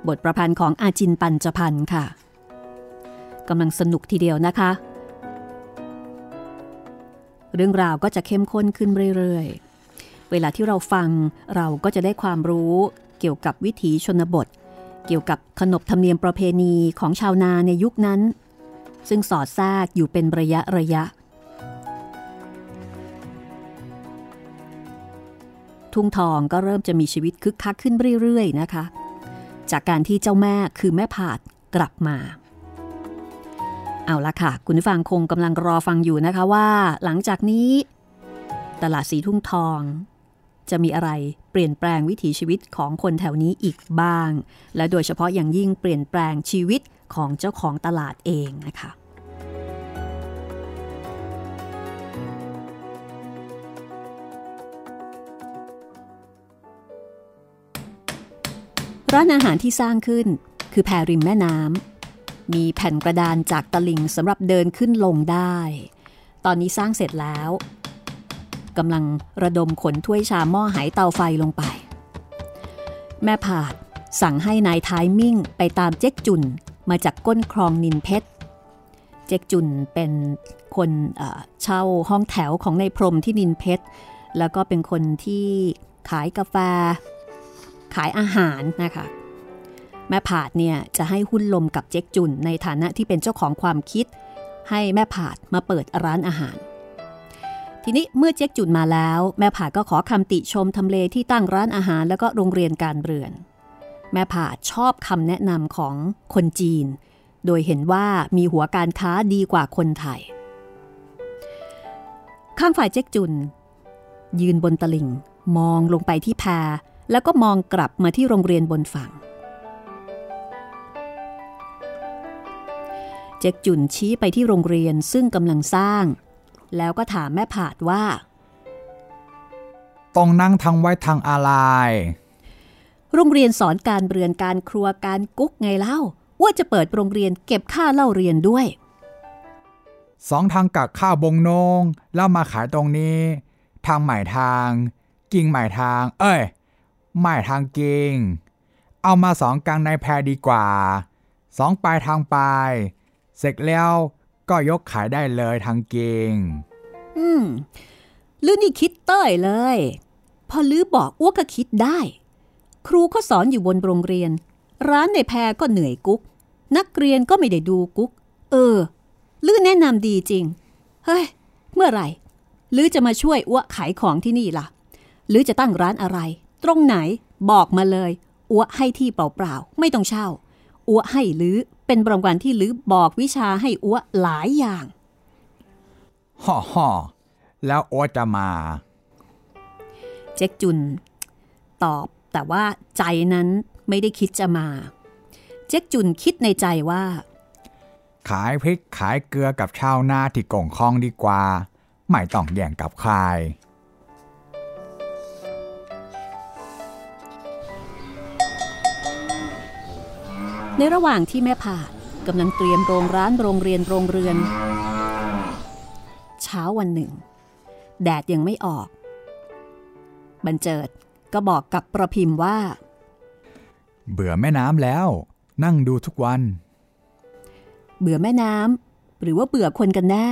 บทประพันธ์ของอาจินปัญจพันธ์ค่ะกำลังสนุกทีเดียวนะคะ เรื่องราวก็จะเข้มข้นขึ้นเรื่อยๆ เวลาที่เราฟังเราก็จะได้ความรู้เกี่ยวกับวิถีชนบท เกี่ยวกับขนบธรรมเนียมประเพณีของชาวนาในยุคนั้น ซึ่งสอดแทรกอยู่เป็นระยะระยะ ทุ่งทองก็เริ่มจะมีชีวิตคึกคักขึ้นเรื่อยๆนะคะ จากการที่เจ้าแม่คือแม่ผาดกลับมา เอาละค่ะ คุณผู้ฟังคงกำลังรอฟังอยู่นะคะว่า หลังจากนี้ ตลาดสีทุ่งทอง จะมีอะไรเปลี่ยนแปลงวิถีชีวิตของคนแถวนี้อีกบ้าง และโดยเฉพาะอย่างยิ่งเปลี่ยนแปลงชีวิตของเจ้าของตลาดเองนะคะ ร้านอาหารที่สร้างขึ้นคือแพริมแม่น้ำมีแผ่นกระดานจากตะลิงสำหรับเดินขึ้นลงได้ ตอนนี้สร้างเสร็จแล้วกำลังระดมขนถ้วยชามหม้อหายเตาไฟลงไป แม่ผาดสั่งให้นายท้ายมิ่งไปตามเจ๊กจุนมาจากก้นคลองนินเพชร เจ๊กจุนเป็นคนเเช่าห้องแถวของนายพรมที่นินเพชร แล้วก็เป็นคนที่ขายกาแฟ ขายอาหารนะคะแม่ผาดเนี่ยจะให้หุ้นลมกับเจ๊กจุนในฐานะที่เป็นเจ้าของความคิด ให้แม่ผาดมาเปิดร้านอาหาร ทีนี้เมื่อเจ๊กจุนมาแล้ว แม่ผาดก็ขอคำติชมทำเลที่ตั้งร้านอาหารแล้วก็โรงเรียนการเรือน แม่ผาดชอบคำแนะนำของคนจีน โดยเห็นว่ามีหัวการค้าดีกว่าคนไทย ข้างฝ่ายเจ๊กจุน ยืนบนตลิ่งมองลงไปที่แพ แล้วก็มองกลับมาที่โรงเรียนบนฝั่ง เจ๊กจุนชี้ไปที่โรงเรียนซึ่งกำลังสร้าง แล้วก็ถามแม่ผาดว่า ต้องนั่งทางไว้ทางอะไร โรงเรียนสอนการเรือนการครัวการกุ๊กไงเล่า ว่าจะเปิดโรงเรียนเก็บค่าเล่าเรียนด้วยสองทางกักข้าวบงนง แล้วมาขายตรงนี้ ทางใหม่ทาง กิ่งใหม่ทาง เอ้ย ใหม่ทางเก่งเอามาสองกลางในแพรดีกว่าสองปลายทางปลายเสร็จแล้วก็ยกขายได้เลยทางเก่งอืมลือนี่คิดเต้ยเลย พอลือบอกอ้วกก็คิดได้ ครูเขาสอนอยู่บนโรงเรียน ร้านในแพรก็เหนื่อยกุ๊ก นักเรียนก็ไม่ได้ดูกุ๊ก เออ ลือแนะนำดีจริง เฮ้ย เมื่อไหร่ลือจะมาช่วยอ้วขายของที่นี่ล่ะลือจะตั้งร้านอะไร ตรงไหนบอกมาเลยอ้วให้ที่เปล่าๆ ไม่ต้องเช่าอ้วให้ลือเป็นรางวัลที่ลือบอกวิชาให้อ้วหลายอย่างฮ่อฮ่อแล้วโอตจะมา เจ๊กจุน ตอบแต่ว่าใจนั้นไม่ได้คิดจะมา เจ๊กจุนคิดในใจว่า ขายพริกขายเกลือกับชาวนาที่ก่งคลองดีกว่า ไม่ต้องแย่งกับใคร ในระหว่างที่แม่ผาดกำลังเตรียมโรงร้านโรงเรียนโรงเรือน เช้าวันหนึ่ง แดดยังไม่ออก บันเจิดก็บอกกับประพิมพ์ว่า เบื่อแม่น้ำแล้ว นั่งดูทุกวัน เบื่อแม่น้ำหรือว่าเบื่อคนกันแน่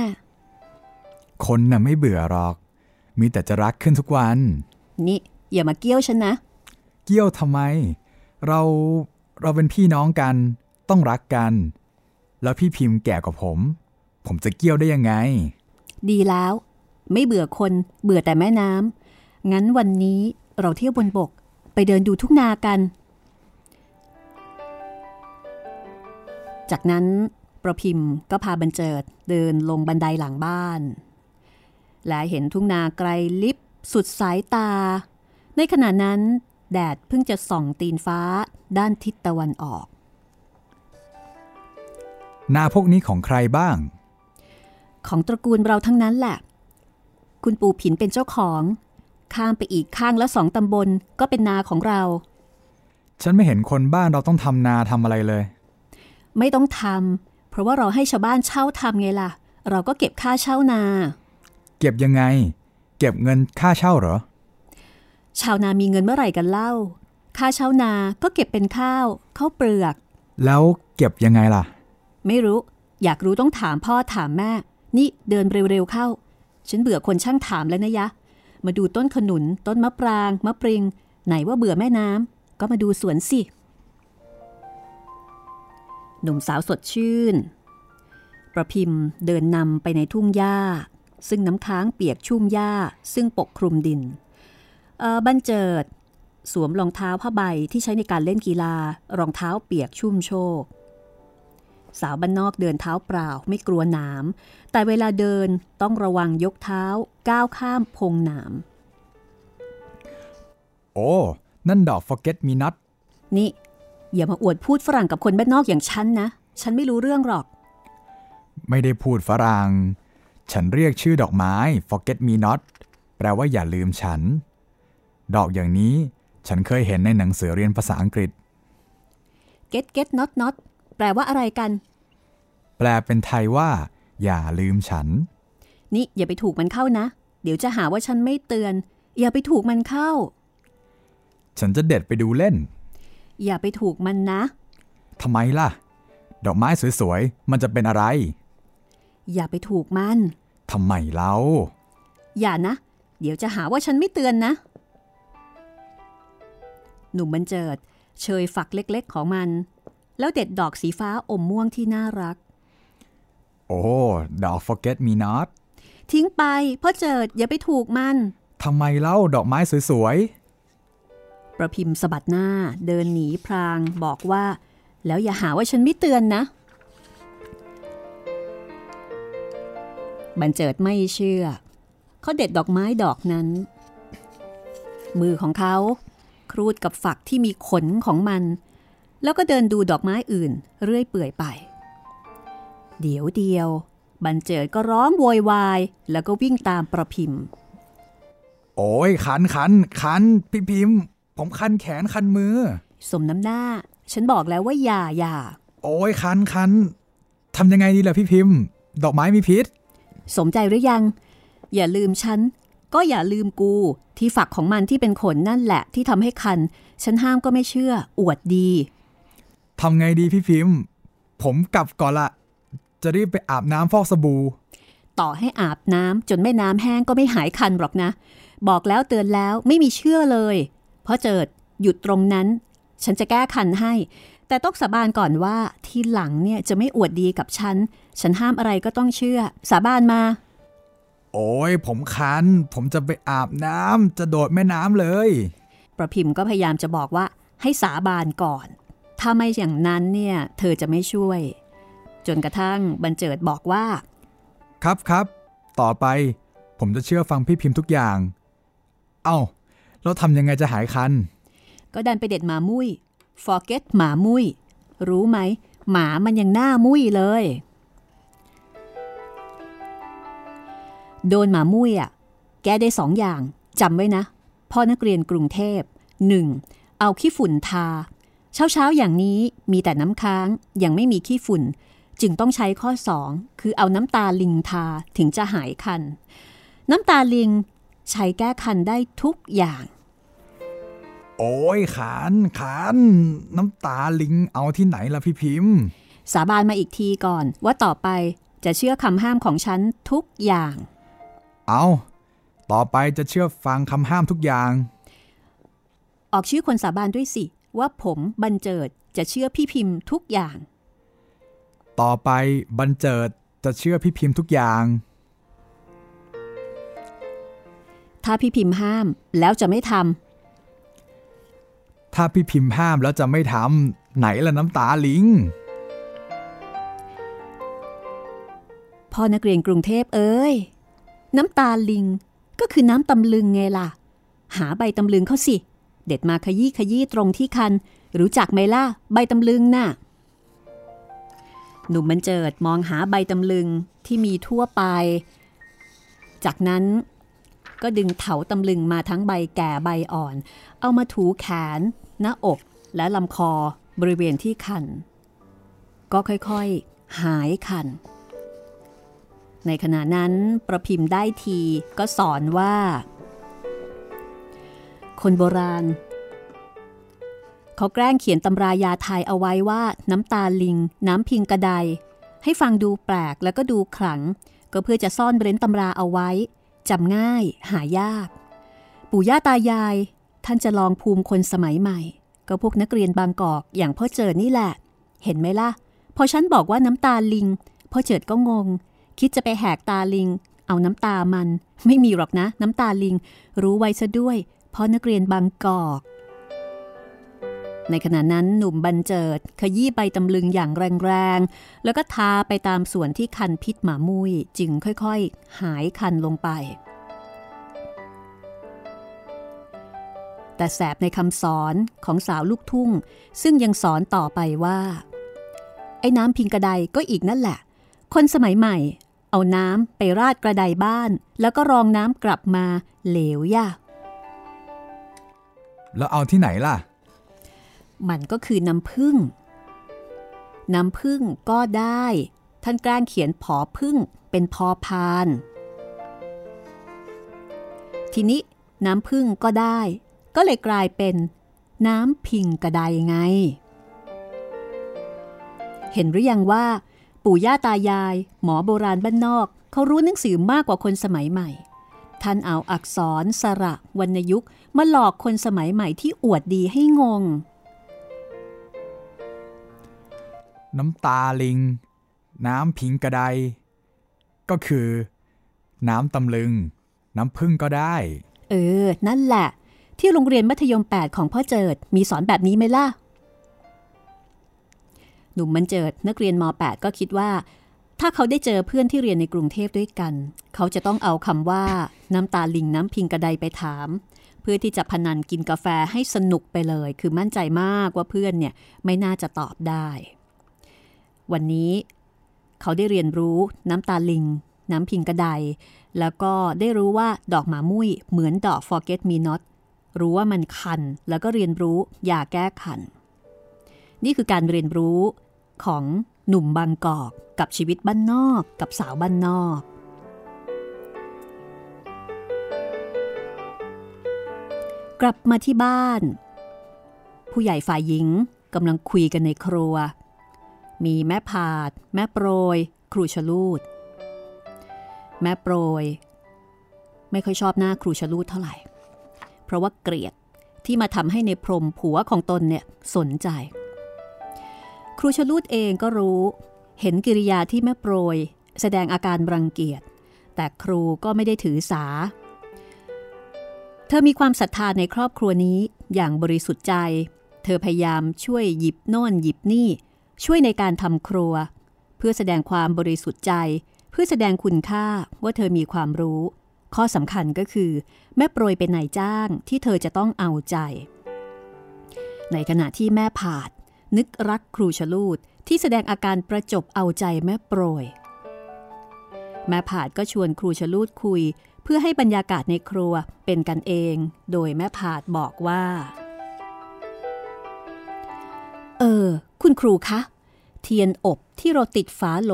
คนน่ะไม่เบื่อหรอก มีแต่จะรักขึ้นทุกวัน นี่อย่ามาเกี้ยวฉันนะ เกี้ยวทำไม เรา เราเป็นพี่น้องกัน ต้องรักกัน แล้วพี่พิมพ์แก่กว่าผม ผมจะเกี้ยวได้ยังไง ดีแล้ว ไม่เบื่อคนเบื่อแต่แม่น้ำงั้นวันนี้เราเที่ยวบนบกไปเดินดูทุ่งนากัน จากนั้นประพิมพ์ก็พาบันเจิดเดินลงบันไดหลังบ้าน และเห็นทุ่งนาไกลลิบสุดสายตา ในขณะนั้น แดดเพิ่งจะส่องตีนฟ้าด้านทิศตะวันออก นาพวกนี้ของใครบ้าง ของตระกูลเราทั้งนั้นแหละ คุณปู่ผินเป็นเจ้าของ ข้ามไปอีกข้างละสองตำบลก็เป็นนาของเรา ฉันไม่เห็นคนบ้านเราต้องทำนาทำอะไรเลย ไม่ต้องทำเพราะว่าเราให้ชาวบ้านเช่าทำไงล่ะ เราก็เก็บค่าเช่านา เก็บยังไง เก็บเงินค่าเช่าเหรอ ชาวนามีเงินเมื่อไหร่กันเล่า ค่าเช่านาก็เก็บเป็นข้าวข้าวเปลือก แล้วเก็บยังไงล่ะ ไม่รู้ อยากรู้ต้องถามพ่อถามแม่ นี่เดินเร็วๆเข้า ฉันเบื่อคนช่างถามแล้วนะยะ มาดูต้นขนุน ต้นมะปราง มะปริง ไหนว่าเบื่อแม่น้ำก็มาดูสวนสิ หนุ่มสาวสดชื่น ประพิมพ์เดินนำไปในทุ่งหญ้า ซึ่งน้ำค้างเปียกชุ่มหญ้าซึ่งปกคลุมดินเออ บันเจิด สวมรองเท้าผ้าใบที่ใช้ในการเล่นกีฬารองเท้าเปียกชุ่มโชกสาวบ้านนอกเดินเท้าเปล่าไม่กลัวหนาม แต่เวลาเดินต้องระวังยกเท้าก้าวข้ามพงหนาม โอ้ นั่นดอก forget me not นี่ อย่ามาอวดพูดฝรั่งกับคนบ้านนอกอย่างฉันนะ ฉันไม่รู้เรื่องหรอก ไม่ได้พูดฝรั่ง ฉันเรียกชื่อดอกไม้ forget me not แปลว่าอย่าลืมฉัน ดอกอย่างนี้ฉันเคยเห็นในหนังสือเรียนภาษาอังกฤษ get get not not แปลว่าอะไรกัน แปลเป็นไทยว่า อย่าลืมฉัน นี่อย่าไปถูกมันเข้านะ เดี๋ยวจะหาว่าฉันไม่เตือน อย่าไปถูกมันเข้า ฉันจะเด็ดไปดูเล่น อย่าไปถูกมันนะทำไมล่ะ ดอกไม้สวยๆ มันจะเป็นอะไร อย่าไปถูกมันทำไมเล่า อย่านะ เดี๋ยวจะหาว่าฉันไม่เตือนนะ หนุ่มบันเจิด เชยฝักเล็กๆของมัน แล้วเด็ดดอกสีฟ้าอมม่วงที่น่ารัก โอ้ ดอก forget me not ทิ้งไปเพ่อเจิดอย่าไปถูกมันทำไมเล่าดอกไม้สวยประพิมพ์สะบัดหน้าเดินหนีพรางบอกว่า แล้วอย่าหาว่าฉันไม่เตือนนะบันเจิดไม่เชื่อ เขาเด็ดดอกไม้ดอกนั้น มือของเขา ครูดกับฝักที่มีขนของมัน แล้วก็เดินดูดอกไม้อื่น เรื่อยเปื่อยไป เดี๋ยวเดียวบันเจิดก็ร้องโวยวาย แล้วก็วิ่งตามประพิมพ์ๆโอ้ยคันคันคันพี่พิมพ์ ผมคันแขนคันมือ สมน้ำหน้า ฉันบอกแล้วว่าอย่าอย่าโอ้ยคันคันทำยังไงดีล่ะพี่พิมพ์ ดอกไม้มีพิษ สมใจหรือยัง อย่าลืมฉัน ก็อย่าลืมกู ที่ฝักของมันที่เป็นขนนั่นแหละ ที่ทำให้คัน ฉันห้ามก็ไม่เชื่อ อวดดีทำไงดีพี่พิมพ์ ผมกลับก่อนละ จะรีบไปอาบน้ำฟอกสบู่ ต่อให้อาบน้ำจนแม่น้ำแห้งก็ไม่หายคันหรอกนะ บอกแล้วเตือนแล้วไม่มีเชื่อเลย เพราะเจิดหยุดตรงนั้น ฉันจะแก้คันให้ แต่ต้องสาบานก่อนว่าทีหลังเนี่ยจะไม่อวดดีกับฉัน ฉันห้ามอะไรก็ต้องเชื่อ สาบานมา โอ้ยผมคัน ผมจะไปอาบน้ำจะโดดแม่น้ำเลย ประพิมพ์ก็พยายามจะบอกว่าให้สาบานก่อน ถ้าไม่อย่างนั้นเนี่ย เธอจะไม่ช่วย จนกระทั่งบันเจิดบอกว่า ครับครับ ต่อไป ผมจะเชื่อฟังพี่พิมพ์ทุกอย่าง เอ้าแล้วทำยังไงจะหายคัน ก็ดันไปเด็ดหมามุ้ย forget หมามุ้ย รู้ไหม หมามันยังหน้ามุ้ยเลย โดนหมามุ้ยอะ แก้ได้สองอย่างจำไว้นะ พ่อนักเรียนกรุงเทพ 1. เอาขี้ฝุ่นทา เช้าเช้าๆอย่างนี้มีแต่น้ำค้างยังไม่มีขี้ฝุ่น จึงต้องใช้ข้อ 2 คือเอาน้ำตาลิงทาถึงจะหายคัน น้ำตาลิงใช้แก้คันได้ทุกอย่าง โอ้ยขานขานน้ำตาลิงเอาที่ไหนล่ะพี่พิมพ์ สาบานมาอีกทีก่อนว่าต่อไปจะเชื่อคำห้ามของฉันทุกอย่าง เอาต่อไปจะเชื่อฟังคำห้ามทุกอย่าง ออกชื่อคนสาบานด้วยสิ ว่าผมบันเจิดจะเชื่อพี่พิมพ์ทุกอย่าง ต่อไปบันเจิดจะเชื่อพี่พิมพ์ทุกอย่าง ถ้าพี่พิมพ์ห้ามแล้วจะไม่ทถ้าพี่พิมพ์ห้ามแล้วจะไม่ทำไหนล่ะน้ำตาลิงำพ่อนักเรียนกรุงเทพเอ้ย น้ำตาลิงก็คือน้ำตำลึงไงล่ะ หาใบตำลึงเขาสิ เด็ดมาขยี้ขยี้ตรงที่คัน รู้จักไหมล่ะ ใบตำลึงน่ะ หนุ่มมันเจิดมองหาใบตำลึงที่มีทั่วไป จากนั้นก็ดึงเถาตำลึงมาทั้งใบแก่ใบอ่อน เอามาถูแขน หน้าอกและลำคอบริเวณที่คัน ก็ค่อยๆ หายคัน ในขณะนั้นประพิมพ์ได้ทีก็สอนว่า คนโบราณ เขาแกล้งเขียนตำรายาไทยเอาไว้ว่าน้ำตาลิง น้ำพิงกระได ให้ฟังดูแปลกแล้วก็ดูขลัง ก็เพื่อจะซ่อนเร้นตำราเอาไว้จำง่ายหายาก ปู่ย่าตายาย ท่านจะลองภูมิคนสมัยใหม่ ก็พวกนักเรียนบางกอกอย่างพ่อเจิดนี่แหละ เห็นไหมล่ะ พอฉันบอกว่าน้ำตาลิงพ่อเจิดก็งง คิดจะไปแหกตาลิง เอาน้ำตามัน ไม่มีหรอกนะ น้ำตาลิง รู้ไว้ซะด้วยเพราะนักเรียนบางกอก ในขณะนั้นหนุ่มบันเจิด ขยี้ใบตำลึงอย่างแรงๆ แล้วก็ทาไปตามส่วนที่คันพิษหมามุยจึงค่อยๆ หายคันลงไป แต่แสบในคำสอนของสาวลูกทุ่ง ซึ่งยังสอนต่อไปว่าไอ้น้ำพิงกระไดก็อีกนั่นแหละ คนสมัยใหม่ เอาน้ำไปราดกระไดบ้าน แล้วก็รองน้ำกลับมาเหลวย่ะ แล้วเอาที่ไหนล่ะ มันก็คือน้ำพึ่ง น้ำพึ่งก็ได้ ท่านแกล้งเขียนผอพึ่งเป็นพอพาน ทีนี้น้ำพึ่งก็ได้ ก็เลยกลายเป็น น้ำพิงกระไดไง เห็นหรือยังว่า ปู่ย่าตายาย หมอโบราณบ้านนอก เขารู้หนังสือมากกว่าคนสมัยใหม่ ท่านเอาอักษร สระวรรณยุกต์มาหลอกคนสมัยใหม่ที่อวดดีให้งง น้ำตาลิง น้ำพิงกระได ก็คือ น้ำตำลึง น้ำพึ่งก็ได้ เออ นั่นแหละ ที่โรงเรียนมัธยม 8 ของพ่อเจิดมีสอนแบบนี้ไหมล่ะ หนุ่มมันเจิดนักเรียนม .8 ก็คิดว่า ถ้าเขาได้เจอเพื่อนที่เรียนในกรุงเทพด้วยกัน เขาจะต้องเอาคำว่าน้ำตาลิงน้ำพิงกระไดไปถาม เพื่อที่จะพนันกินกาแฟให้สนุกไปเลย คือมั่นใจมากว่าเพื่อนเนี่ยไม่น่าจะตอบได้ วันนี้เขาได้เรียนรู้น้ำตาลิง น้ำพิงกระไดแล้วก็ได้รู้ว่าดอกหมามุ้ยเหมือนดอก forget me not รู้ว่ามันคันแล้วก็เรียนรู้ยาแก้คัน นี่คือการเรียนรู้ ของหนุ่มบางกอกกับชีวิตบ้านนอกกับสาวบ้านนอก กลับมาที่บ้าน ผู้ใหญ่ฝ่ายหญิงกำลังคุยกันในครัว มีแม่ผาด แม่โปรย ครูชลูด แม่โปรย ไม่ค่อยชอบหน้าครูชลูดเท่าไหร่ เพราะว่าเกลียดที่มาทำให้ในพรมผัวของตนเนี่ยสนใจ ครูชลูดเองก็รู้ เห็นกิริยาที่แม่โปรย แสดงอาการรังเกียจ แต่ครูก็ไม่ได้ถือสา เธอมีความศรัทธาในครอบครัวนี้อย่างบริสุทธิ์ใจ เธอพยายามช่วยหยิบโน่นหยิบนี่ ช่วยในการทำครัว เพื่อแสดงความบริสุทธิ์ใจ เพื่อแสดงคุณค่าว่าเธอมีความรู้ ข้อสำคัญก็คือ แม่โปรยเป็นนายจ้างที่เธอจะต้องเอาใจ ในขณะที่แม่ผาด นึกรักครูชลูดที่แสดงอาการประจบเอาใจแม่โปรย แม่ผาดก็ชวนครูชลูดคุย เพื่อให้บรรยากาศในครัวเป็นกันเอง โดยแม่ผาดบอกว่า เออ คุณครูคะ เทียนอบที่เราติดฝาโหล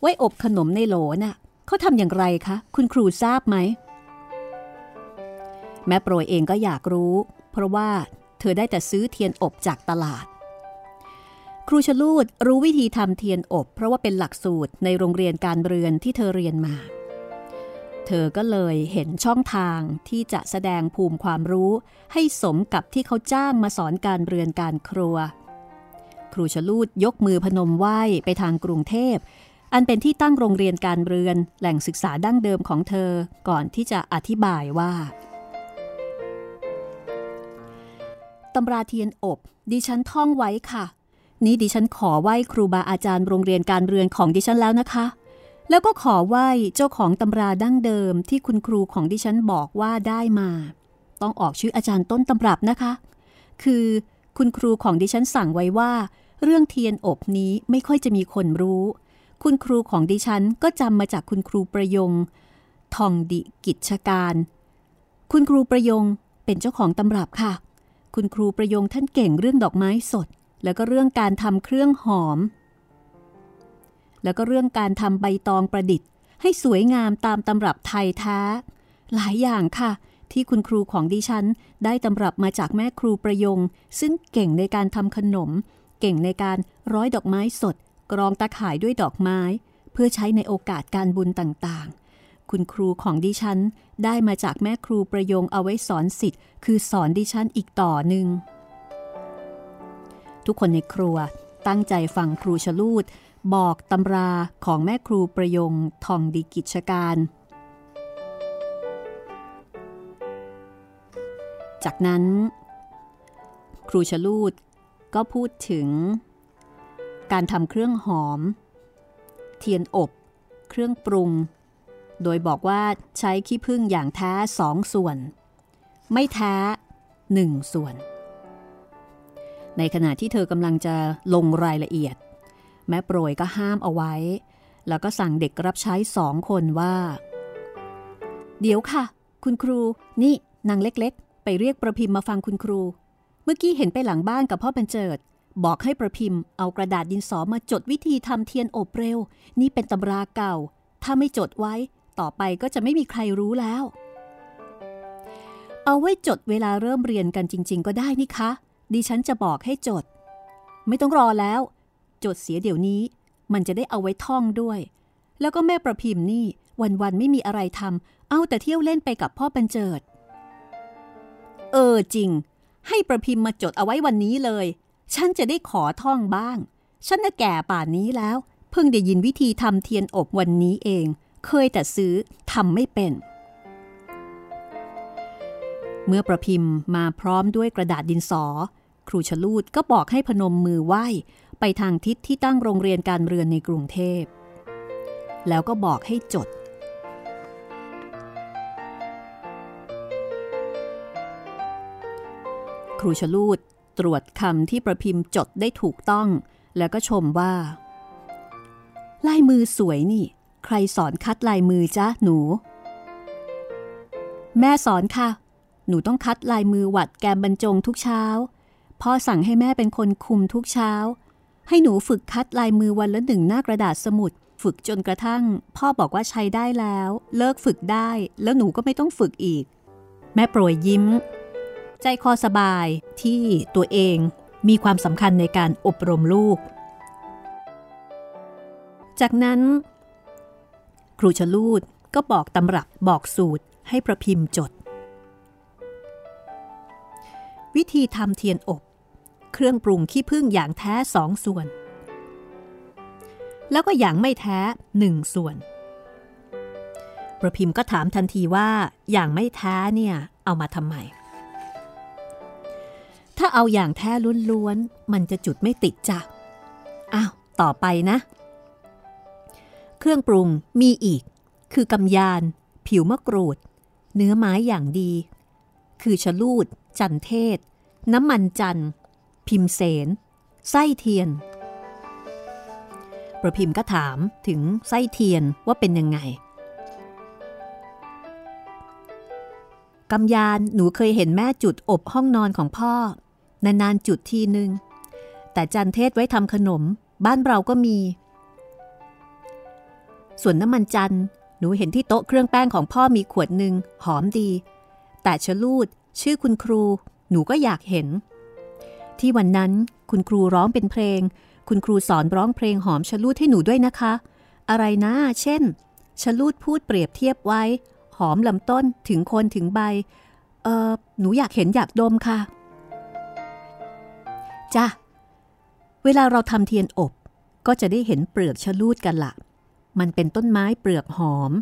ไว้อบขนมในโหลน่ะเขาทำอย่างไรคะ คุณครูทราบไหม แม่โปรยเองก็อยากรู้ เพราะว่าเธอได้แต่ซื้อเทียนอบจากตลาด ครูชลูดรู้วิธีทำเทียนอบ เพราะว่าเป็นหลักสูตรในโรงเรียนการเรือนที่เธอเรียนมา เธอก็เลยเห็นช่องทางที่จะแสดงภูมิความรู้ ให้สมกับที่เขาจ้างมาสอนการเรือนการครัว ครูชลูดยกมือพนมไหว้ไปทางกรุงเทพ อันเป็นที่ตั้งโรงเรียนการเรือนแหล่งศึกษาดั้งเดิมของเธอก่อนที่จะอธิบายว่าตำราเทียนอบดิฉันท่องไว้ค่ะ นี่ดิฉันขอไหว้ครูบาอาจารย์โรงเรียนการเรือนของดิฉันแล้วนะคะ แล้วก็ขอไหว้เจ้าของตำราดั้งเดิมที่คุณครูของดิฉันบอกว่าได้มา ต้องออกชื่ออาจารย์ต้นตำรับนะคะ คือคุณครูของดิฉันสั่งไว้ว่า เรื่องเทียนอบนี้ไม่ค่อยจะมีคนรู้ คุณครูของดิฉันก็จำมาจากคุณครูประยง ทองดิกิจการ คุณครูประยงเป็นเจ้าของตำรับค่ะ คุณครูประยงท่านเก่งเรื่องดอกไม้สด แล้วก็เรื่องการทำเครื่องหอม แล้วก็เรื่องการทำใบตองประดิษฐ์ ให้สวยงามตามตำรับไทยแท้ หลายอย่างค่ะ ที่คุณครูของดิฉัน ได้ตำรับมาจากแม่ครูประยง ซึ่งเก่งในการทำขนม เก่งในการร้อยดอกไม้สด กรองตะข่ายด้วยดอกไม้ เพื่อใช้ในโอกาสการบุญต่างๆ คุณครูของดิฉัน ได้มาจากแม่ครูประยงเอาไว้สอนสิทธิ์คือสอนดิฉันอีกต่อหนึ่ง ทุกคนในครัวตั้งใจฟังครูชลูด บอกตำราของแม่ครูประยงทองดีกิจการ จากนั้น ครูชลูดก็พูดถึง การทำเครื่องหอม เทียนอบ เครื่องปรุง โดยบอกว่าใช้ขี้ผึ้งอย่างแท้สองส่วน ไม่แท้หนึ่งส่วน ในขณะที่เธอกำลังจะลงรายละเอียด แม่โปรยก็ห้ามเอาไว้ แล้วก็สั่งเด็กรับใช้สองคนว่า เดี๋ยวค่ะ คุณครู นี่นางเล็กๆ ไปเรียกประพิมพ์มาฟังคุณครู เมื่อกี้เห็นไปหลังบ้านกับพ่อบรรเจิด บอกให้ประพิมพ์เอากระดาษดินสอมาจดวิธีทำเทียนอบเร็ว นี่เป็นตำราเก่า ถ้าไม่จดไว้ ต่อไปก็จะไม่มีใครรู้แล้ว เอาไว้จดเวลาเริ่มเรียนกันจริง ๆ ก็ได้นี่คะ ดิฉันจะบอกให้จด ไม่ต้องรอแล้ว จดเสียเดี๋ยวนี้ มันจะได้เอาไว้ท่องด้วย แล้วก็แม่ประพิมพ์นี่ วันๆไม่มีอะไรทำเอาแต่เที่ยวเล่นไปกับพ่อบรรเจิด เออจริง ให้ประพิมพ์มาจดเอาไว้วันนี้เลย ฉันจะได้ขอท่องบ้าง ฉันน่ะแก่ป่านนี้แล้ว เพิ่งได้ยินวิธีทำเทียนอบวันนี้เอง เคยแต่ซื้อทำไม่เป็นเมื่อประพิมพ์มาพร้อมด้วยกระดาษดินสอ ครูชลูดก็บอกให้พนมมือไหว้ไปทางทิศที่ตั้งโรงเรียนการเรือนในกรุงเทพ แล้วก็บอกให้จด ครูชลูดตรวจคำที่ประพิมพ์จดได้ถูกต้อง แล้วก็ชมว่า ลายมือสวยนี่ ใครสอนคัดลายมือจ้ะหนู แม่สอนค่ะ หนูต้องคัดลายมือหวัดแกมบรรจงทุกเช้า พ่อสั่งให้แม่เป็นคนคุมทุกเช้า ให้หนูฝึกคัดลายมือวันละหนึ่งหน้ากระดาษสมุด ฝึกจนกระทั่ง พ่อบอกว่าใช้ได้แล้ว เลิกฝึกได้ แล้วหนูก็ไม่ต้องฝึกอีก แม่โปรยยิ้ม ใจคอสบายที่ตัวเองมีความสำคัญในการอบรมลูก จากนั้น ครูชลูดก็บอกตำรับบอกสูตรให้ประพิมพ์จด วิธีทำเทียนอบ เครื่องปรุงขี้ผึ้งอย่างแท้สองส่วน แล้วก็อย่างไม่แท้หนึ่งส่วน ประพิมพ์ก็ถามทันทีว่าอย่างไม่แท้เนี่ยเอามาทำไม ถ้าเอาอย่างแท้ล้วนๆมันจะจุดไม่ติดจ้ะ อ้าว ต่อไปนะ เครื่องปรุงมีอีก คือกำยาน ผิวมะกรูด เนื้อไม้อย่างดี คือชะลูด จันเทศ น้ำมันจัน พิมเสนไส้เทียน ประพิมพ์ก็ถามถึงไส้เทียนว่าเป็นยังไงกำยานหนูเคยเห็นแม่จุดอบห้องนอนของพ่อ นานๆจุดทีนึง แต่จันเทศไว้ทำขนม บ้านเราก็มี ส่วนน้ำมันจันหนูเห็นที่โต๊ะเครื่องแป้งของพ่อมีขวดหนึ่งหอมดี แต่ชะลูดชื่อคุณครู หนูก็อยากเห็น ที่วันนั้นคุณครูร้องเป็นเพลง คุณครูสอนร้องเพลงหอมชะลูดให้หนูด้วยนะคะ อะไรนะเช่นชะลูดพูดเปรียบเทียบไว้ หอมลำต้นถึงโคนถึงใบ เออหนูอยากเห็นอยากดมค่ะจ้ะเวลาเราทำเทียนอบ ก็จะได้เห็นเปลือกชะลูดกันละมันเป็นต้นไม้เปลือกหอม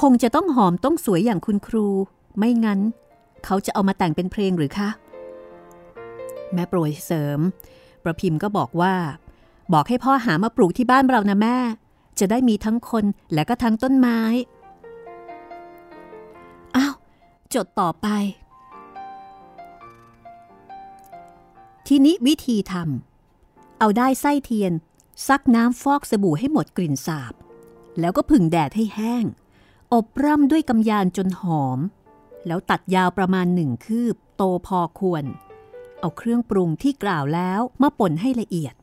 คงจะต้องหอมต้องสวยอย่างคุณครู ไม่งั้น เขาจะเอามาแต่งเป็นเพลงหรือคะ แม่โปรยเสริม ประพิมพ์ก็บอกว่า บอกให้พ่อหามาปลูกที่บ้านเรานะแม่ จะได้มีทั้งคนและก็ทั้งต้นไม้อ้าวจดต่อไป ทีนี้วิธีทำเอาได้ไส้เทียน ซักน้ำฟอกสบู่ให้หมดกลิ่นสาบ แล้วก็ผึ่งแดดให้แห้ง อบร่ำด้วยกำยานจนหอม แล้วตัดยาวประมาณหนึ่งคืบ โตพอควร เอาเครื่องปรุงที่กล่าวแล้วมาป่นให้ละเอียด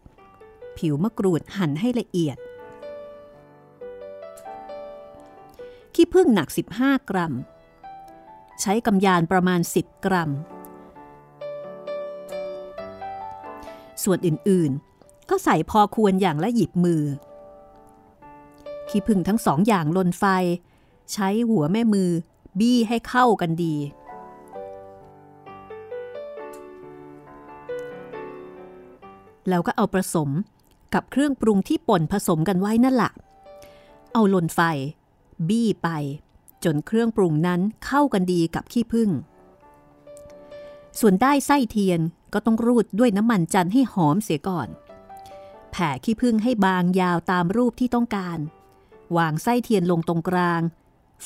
ผิวมะกรูดหั่นให้ละเอียด ขี้ผึ้งหนัก 15 กรัม ใช้กำยานประมาณ 10 กรัม ส่วนอื่นๆ ก็ใส่พอควรอย่างละหยิบมือ ขี้ผึ้งทั้งสองอย่างลนไฟ ใช้หัวแม่มือ บี้ให้เข้ากันดี แล้วก็เอาผสมกับเครื่องปรุงที่ป่นผสมกันไว้นั่นแหละเอาลนไฟ บี้ไป จนเครื่องปรุงนั้นเข้ากันดีกับขี้ผึ้ง ส่วนได้ไส้เทียนก็ต้องรูดด้วยน้ำมันจันให้หอมเสียก่อน แผ่ขี้ผึ้งให้บางยาวตามรูปที่ต้องการ วางไส้เทียนลงตรงกลาง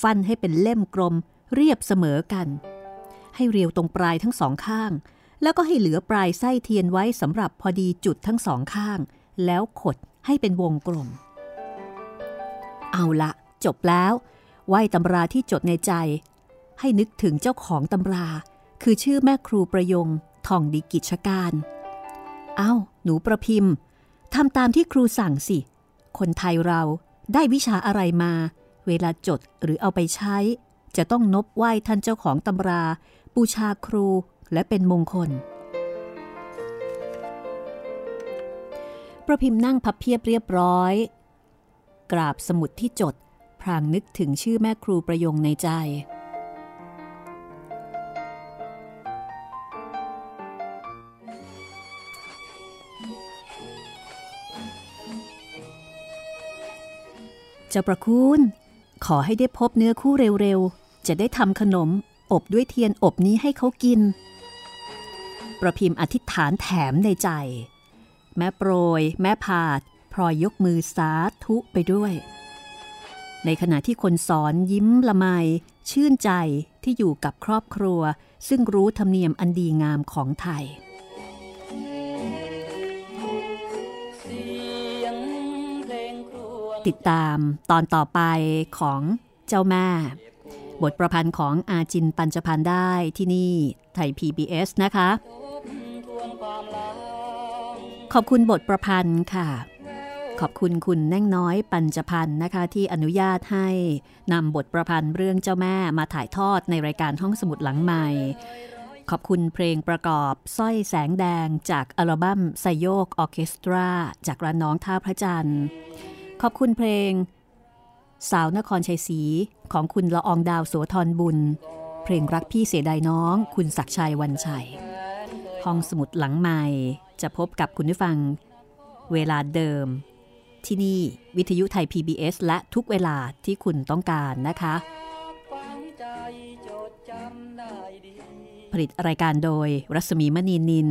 ฟันให้เป็นเล่มกลมเรียบเสมอกัน ให้เรียวตรงปลายทั้งสองข้าง แล้วก็ให้เหลือปลายไส้เทียนไว้สำหรับพอดีจุดทั้งสองข้าง แล้วขดให้เป็นวงกลม เอาละจบแล้วไหวตำราที่จดในใจ ให้นึกถึงเจ้าของตำรา คือชื่อแม่ครูประยงทองดีกิจการ เอา้า หนูประพิมพ์ทำตามที่ครูสั่งสิ คนไทยเราได้วิชาอะไรมา เวลาจดหรือเอาไปใช้ จะต้องนบไหว้ท่านเจ้าของตำราบูชาครูและเป็นมงคล ประพิมพ์นั่งพับเพียบเรียบร้อย กราบสมุดที่จด พรางนึกถึงชื่อแม่ครูประยงในใจเจ้าประคุณ ขอให้ได้พบเนื้อคู่เร็วๆ จะได้ทำขนม อบด้วยเทียนอบนี้ให้เขากิน ประพิมพ์อธิษฐานแถมในใจ แม่โปรย แม่ผาดพลอยยกมือสาธุไปด้วย ในขณะที่คนสอนยิ้มละไม ชื่นใจที่อยู่กับครอบครัว ซึ่งรู้ธรรมเนียมอันดีงามของไทย ติดตามตอนต่อไปของเจ้าแม่ บทประพันธ์ของอาจินปัญจพันธ์ได้ที่นี่ไทย PBS นะคะ ขอบคุณบทประพันธ์ค่ะ ขอบคุณคุณแน่งน้อยปัญจพันธ์นะคะ ที่อนุญาตให้นำบทประพันธ์เรื่องเจ้าแม่มาถ่ายทอดในรายการห้องสมุดหลังใหม่ขอบคุณเพลงประกอบสร้อยแสงแดงจากอัลบั้มไซโยกออเคสตรา จากร้านน้องท่าพระจันทร์ ขอบคุณเพลง สาวนครชัยศรีของคุณละอองดาวโสธรบุญ เพลงรักพี่เสียดายน้อง คุณศักชัยวันชัย ห้องสมุดหลังใหม่จะพบกับคุณผู้ฟัง เวลาเดิม ที่นี่วิทยุไทย PBS และทุกเวลาที่คุณต้องการนะคะ ผลิตรายการโดยรัศมีมณีนิน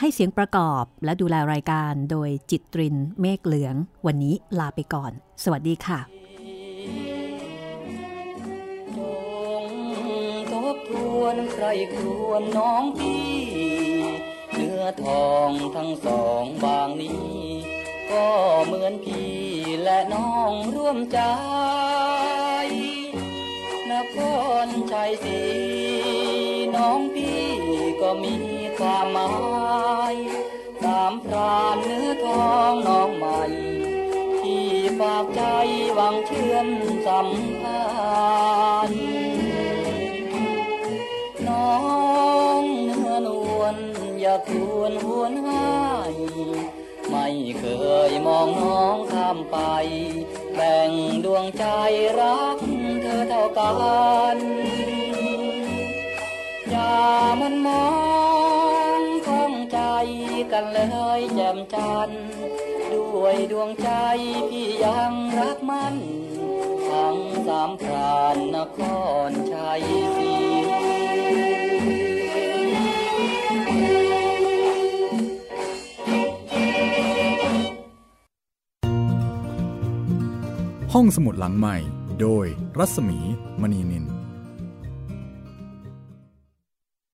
ให้เสียงประกอบและดูแลรายการโดยจิตตรินเมฆเหลือง วันนี้ลาไปก่อน สวัสดีค่ะทบทวนใครครวนน้องพี่เนื้อทองทั้งสองบางนี้ ก็เหมือนพี่และน้องร่วมใจนครชัยศรีน้องพี่ก็มีามหมายสามพรานเนื้อทองน้องใหม่ ที่ฝากใจหวังเชื่อมสัมพันธ์น้องเนื้อนวลอย่าควรหวนหายไม่เคยมองน้องข้ามไป แบ่งดวงใจรักเธอเท่ากันอย่ามันมอง กันเลยแจ่มจันด้วยดวงใจพี่ยังรักมัน ทั้งสามพรานนครชัยศรีห้องสมุดหลังใหม่โดยรัศมีมณีนิน